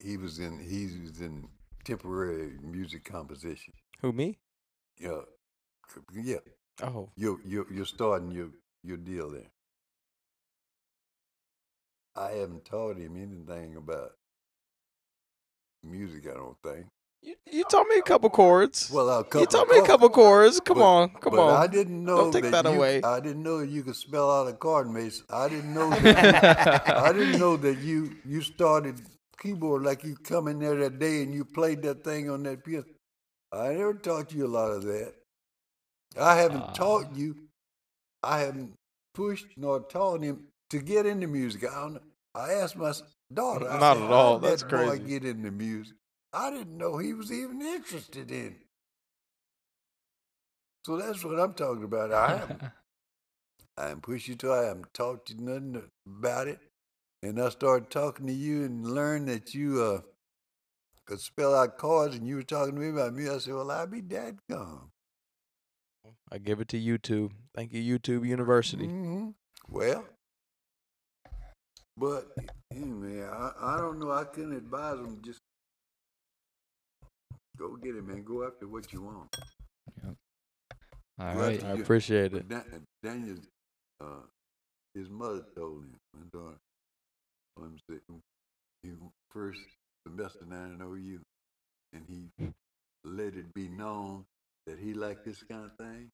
He was in, he was in temporary music composition. Who me? Yeah, yeah. Oh, You're, you're, you're starting your, your deal there. I haven't taught him anything about music. I don't think. You, you taught me a couple chords. Well, a couple you couple, taught me a couple chords. Come but- on, come but on. I didn't know Don't take that you, away. I didn't know you could spell out a chord, Mason. I didn't know. That you, I didn't know that you you started keyboard like you come in there that day and you played that thing on that piano. I never taught you a lot of that. I haven't Ah. taught you. I haven't pushed nor taught him to get into music. I, don't, I asked my daughter. Not said, at all. "How did That's that boy crazy." get into music. I didn't know he was even interested in. it. So that's what I'm talking about. I haven't I haven't pushed you to. I haven't taught you nothing about it. And I started talking to you and learned that you uh, could spell out chords, and you were talking to me about me. I said, "Well, I'll be dead gone." I give it to YouTube. Thank you, YouTube University. hmm Well, but anyway, I, I don't know. I couldn't advise them. Just go get it, man. Go after what you want. All Go right. I you- appreciate it. Dan, Daniel, uh, his mother told him, my daughter, told him said, he first semester nine at OU, and he let it be known that he liked this kind of thing.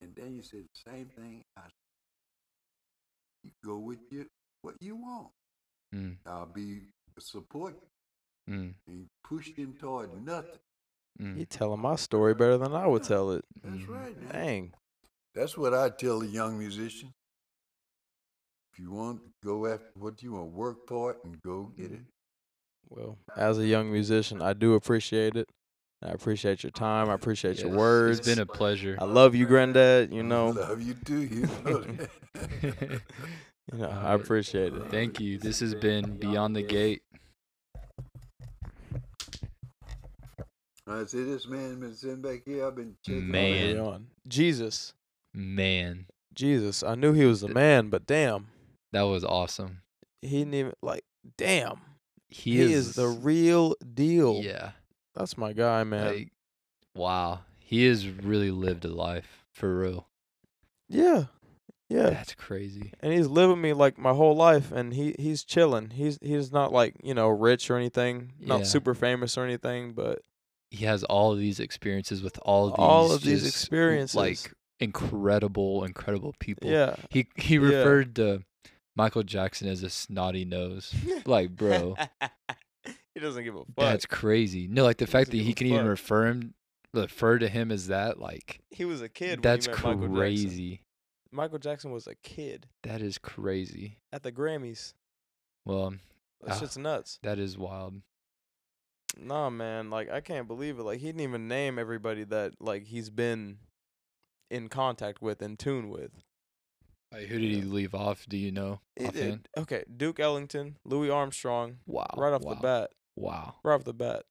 And Daniel said the same thing. I said, you go with you, what you want. Mm, I'll be support. Mm, he pushed him toward nothing. mm. You telling my story better than I would tell it. That's Mhm. right, man. Dang. That's what I tell the young musician. If you want, go after what you want, work for it, and go get it. Well, as a young musician, I do appreciate it. I appreciate your time. I appreciate your words. It's been a pleasure. I love you, Granddad. You know, I love you too. You know you know, I appreciate it. Thank you. This has been Beyond the Gate. I say this man been sitting back here. I've been checking. Man. On. Jesus, Man, Jesus. I knew he was a man, but damn, that was awesome. he didn't even like. Damn, He, he, is, the real deal. Yeah. That's my guy, man. Like, wow. He has really lived a life for real. yeah, yeah. That's crazy. and he's living me like my whole life and he he's chilling he's he's not like you know rich or anything not Yeah. super famous or anything but He has all of these experiences with all of these All of these just, experiences. like incredible, incredible people. yeah He he Yeah. referred to Michael Jackson as a snotty nose. Like, bro, he doesn't give a fuck that's crazy. No, like the fact that he can even refer him refer to him as that, like he was a kid that's he met Michael Jackson. crazy. Michael Jackson was a kid That is crazy. at the Grammys Well, that Ah. shit's nuts that is wild. Nah man like I can't believe it like he didn't even name everybody that like he's been in contact with in tune with Like, who did he leave off? Do you know? It- offhand? okay Duke Ellington Louis Armstrong Wow. right off wow, the bat Wow. right off the bat.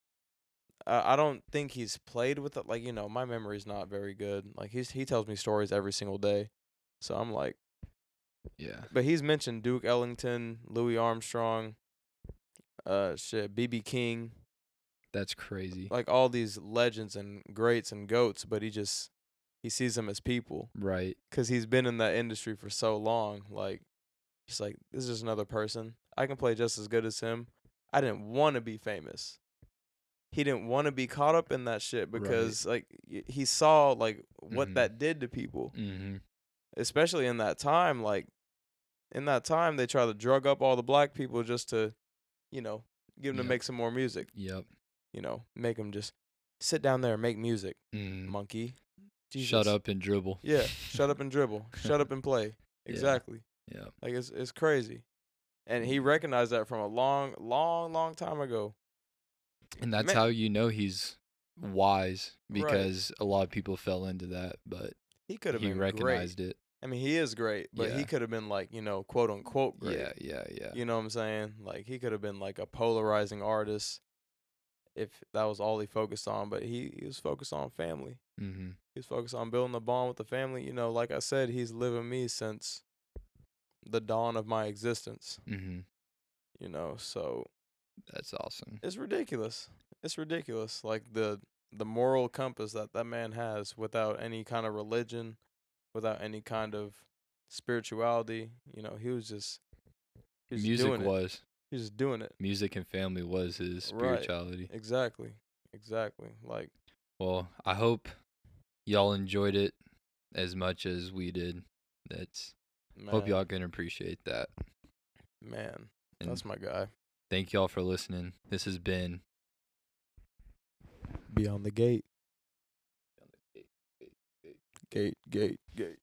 Uh, I don't think he's played with it. Like you know, my memory's not very good. Like he's he tells me stories every single day, so I'm like, Yeah. but he's mentioned Duke Ellington, Louis Armstrong, uh, shit, BB King, That's crazy. like all these legends and greats and goats. But he just he sees them as people right. because he's been in that industry for so long. Like he's like, this is just another person. I can play just as good as him. I didn't want to be famous. He didn't want to be caught up in that shit Right. because like he saw like what Mhm. that did to people, Mm-hmm. especially in that time. Like in that time, they try to drug up all the black people just to, you know, get them Yep. to make some more music. Yep. You know, make them just sit down there and make music, Mm. monkey. Shut up and dribble. Yeah, shut up and dribble. Shut up and play. Exactly. Yeah. Like it's it's crazy. And he recognized that from a long, long, long time ago. And that's Man- how you know he's wise Right. because a lot of people fell into that, but He could have he been recognized great. it. I mean, he is great, but he could have been like, you know, quote unquote great. Yeah, yeah, yeah. You know what I'm saying? Like he could have been like a polarizing artist if that was all he focused on, but he, he was focused on family. mm-hmm. He was focused on building a bond with the family. You know, like I said, he's living me since the dawn of my existence. Mm-hmm. You know, so That's awesome. it's ridiculous. It's ridiculous. Like the the moral compass that that man has without any kind of religion, without any kind of spirituality. You know, he was just he was Music was. He's just doing it. music and family was his spirituality. Right. spirituality. Exactly. Exactly. Like Well, I hope y'all enjoyed it as much as we did. That's man, hope y'all can appreciate that. man, And that's my guy. thank y'all for listening. This has been Beyond the gate. Gate, gate, gate.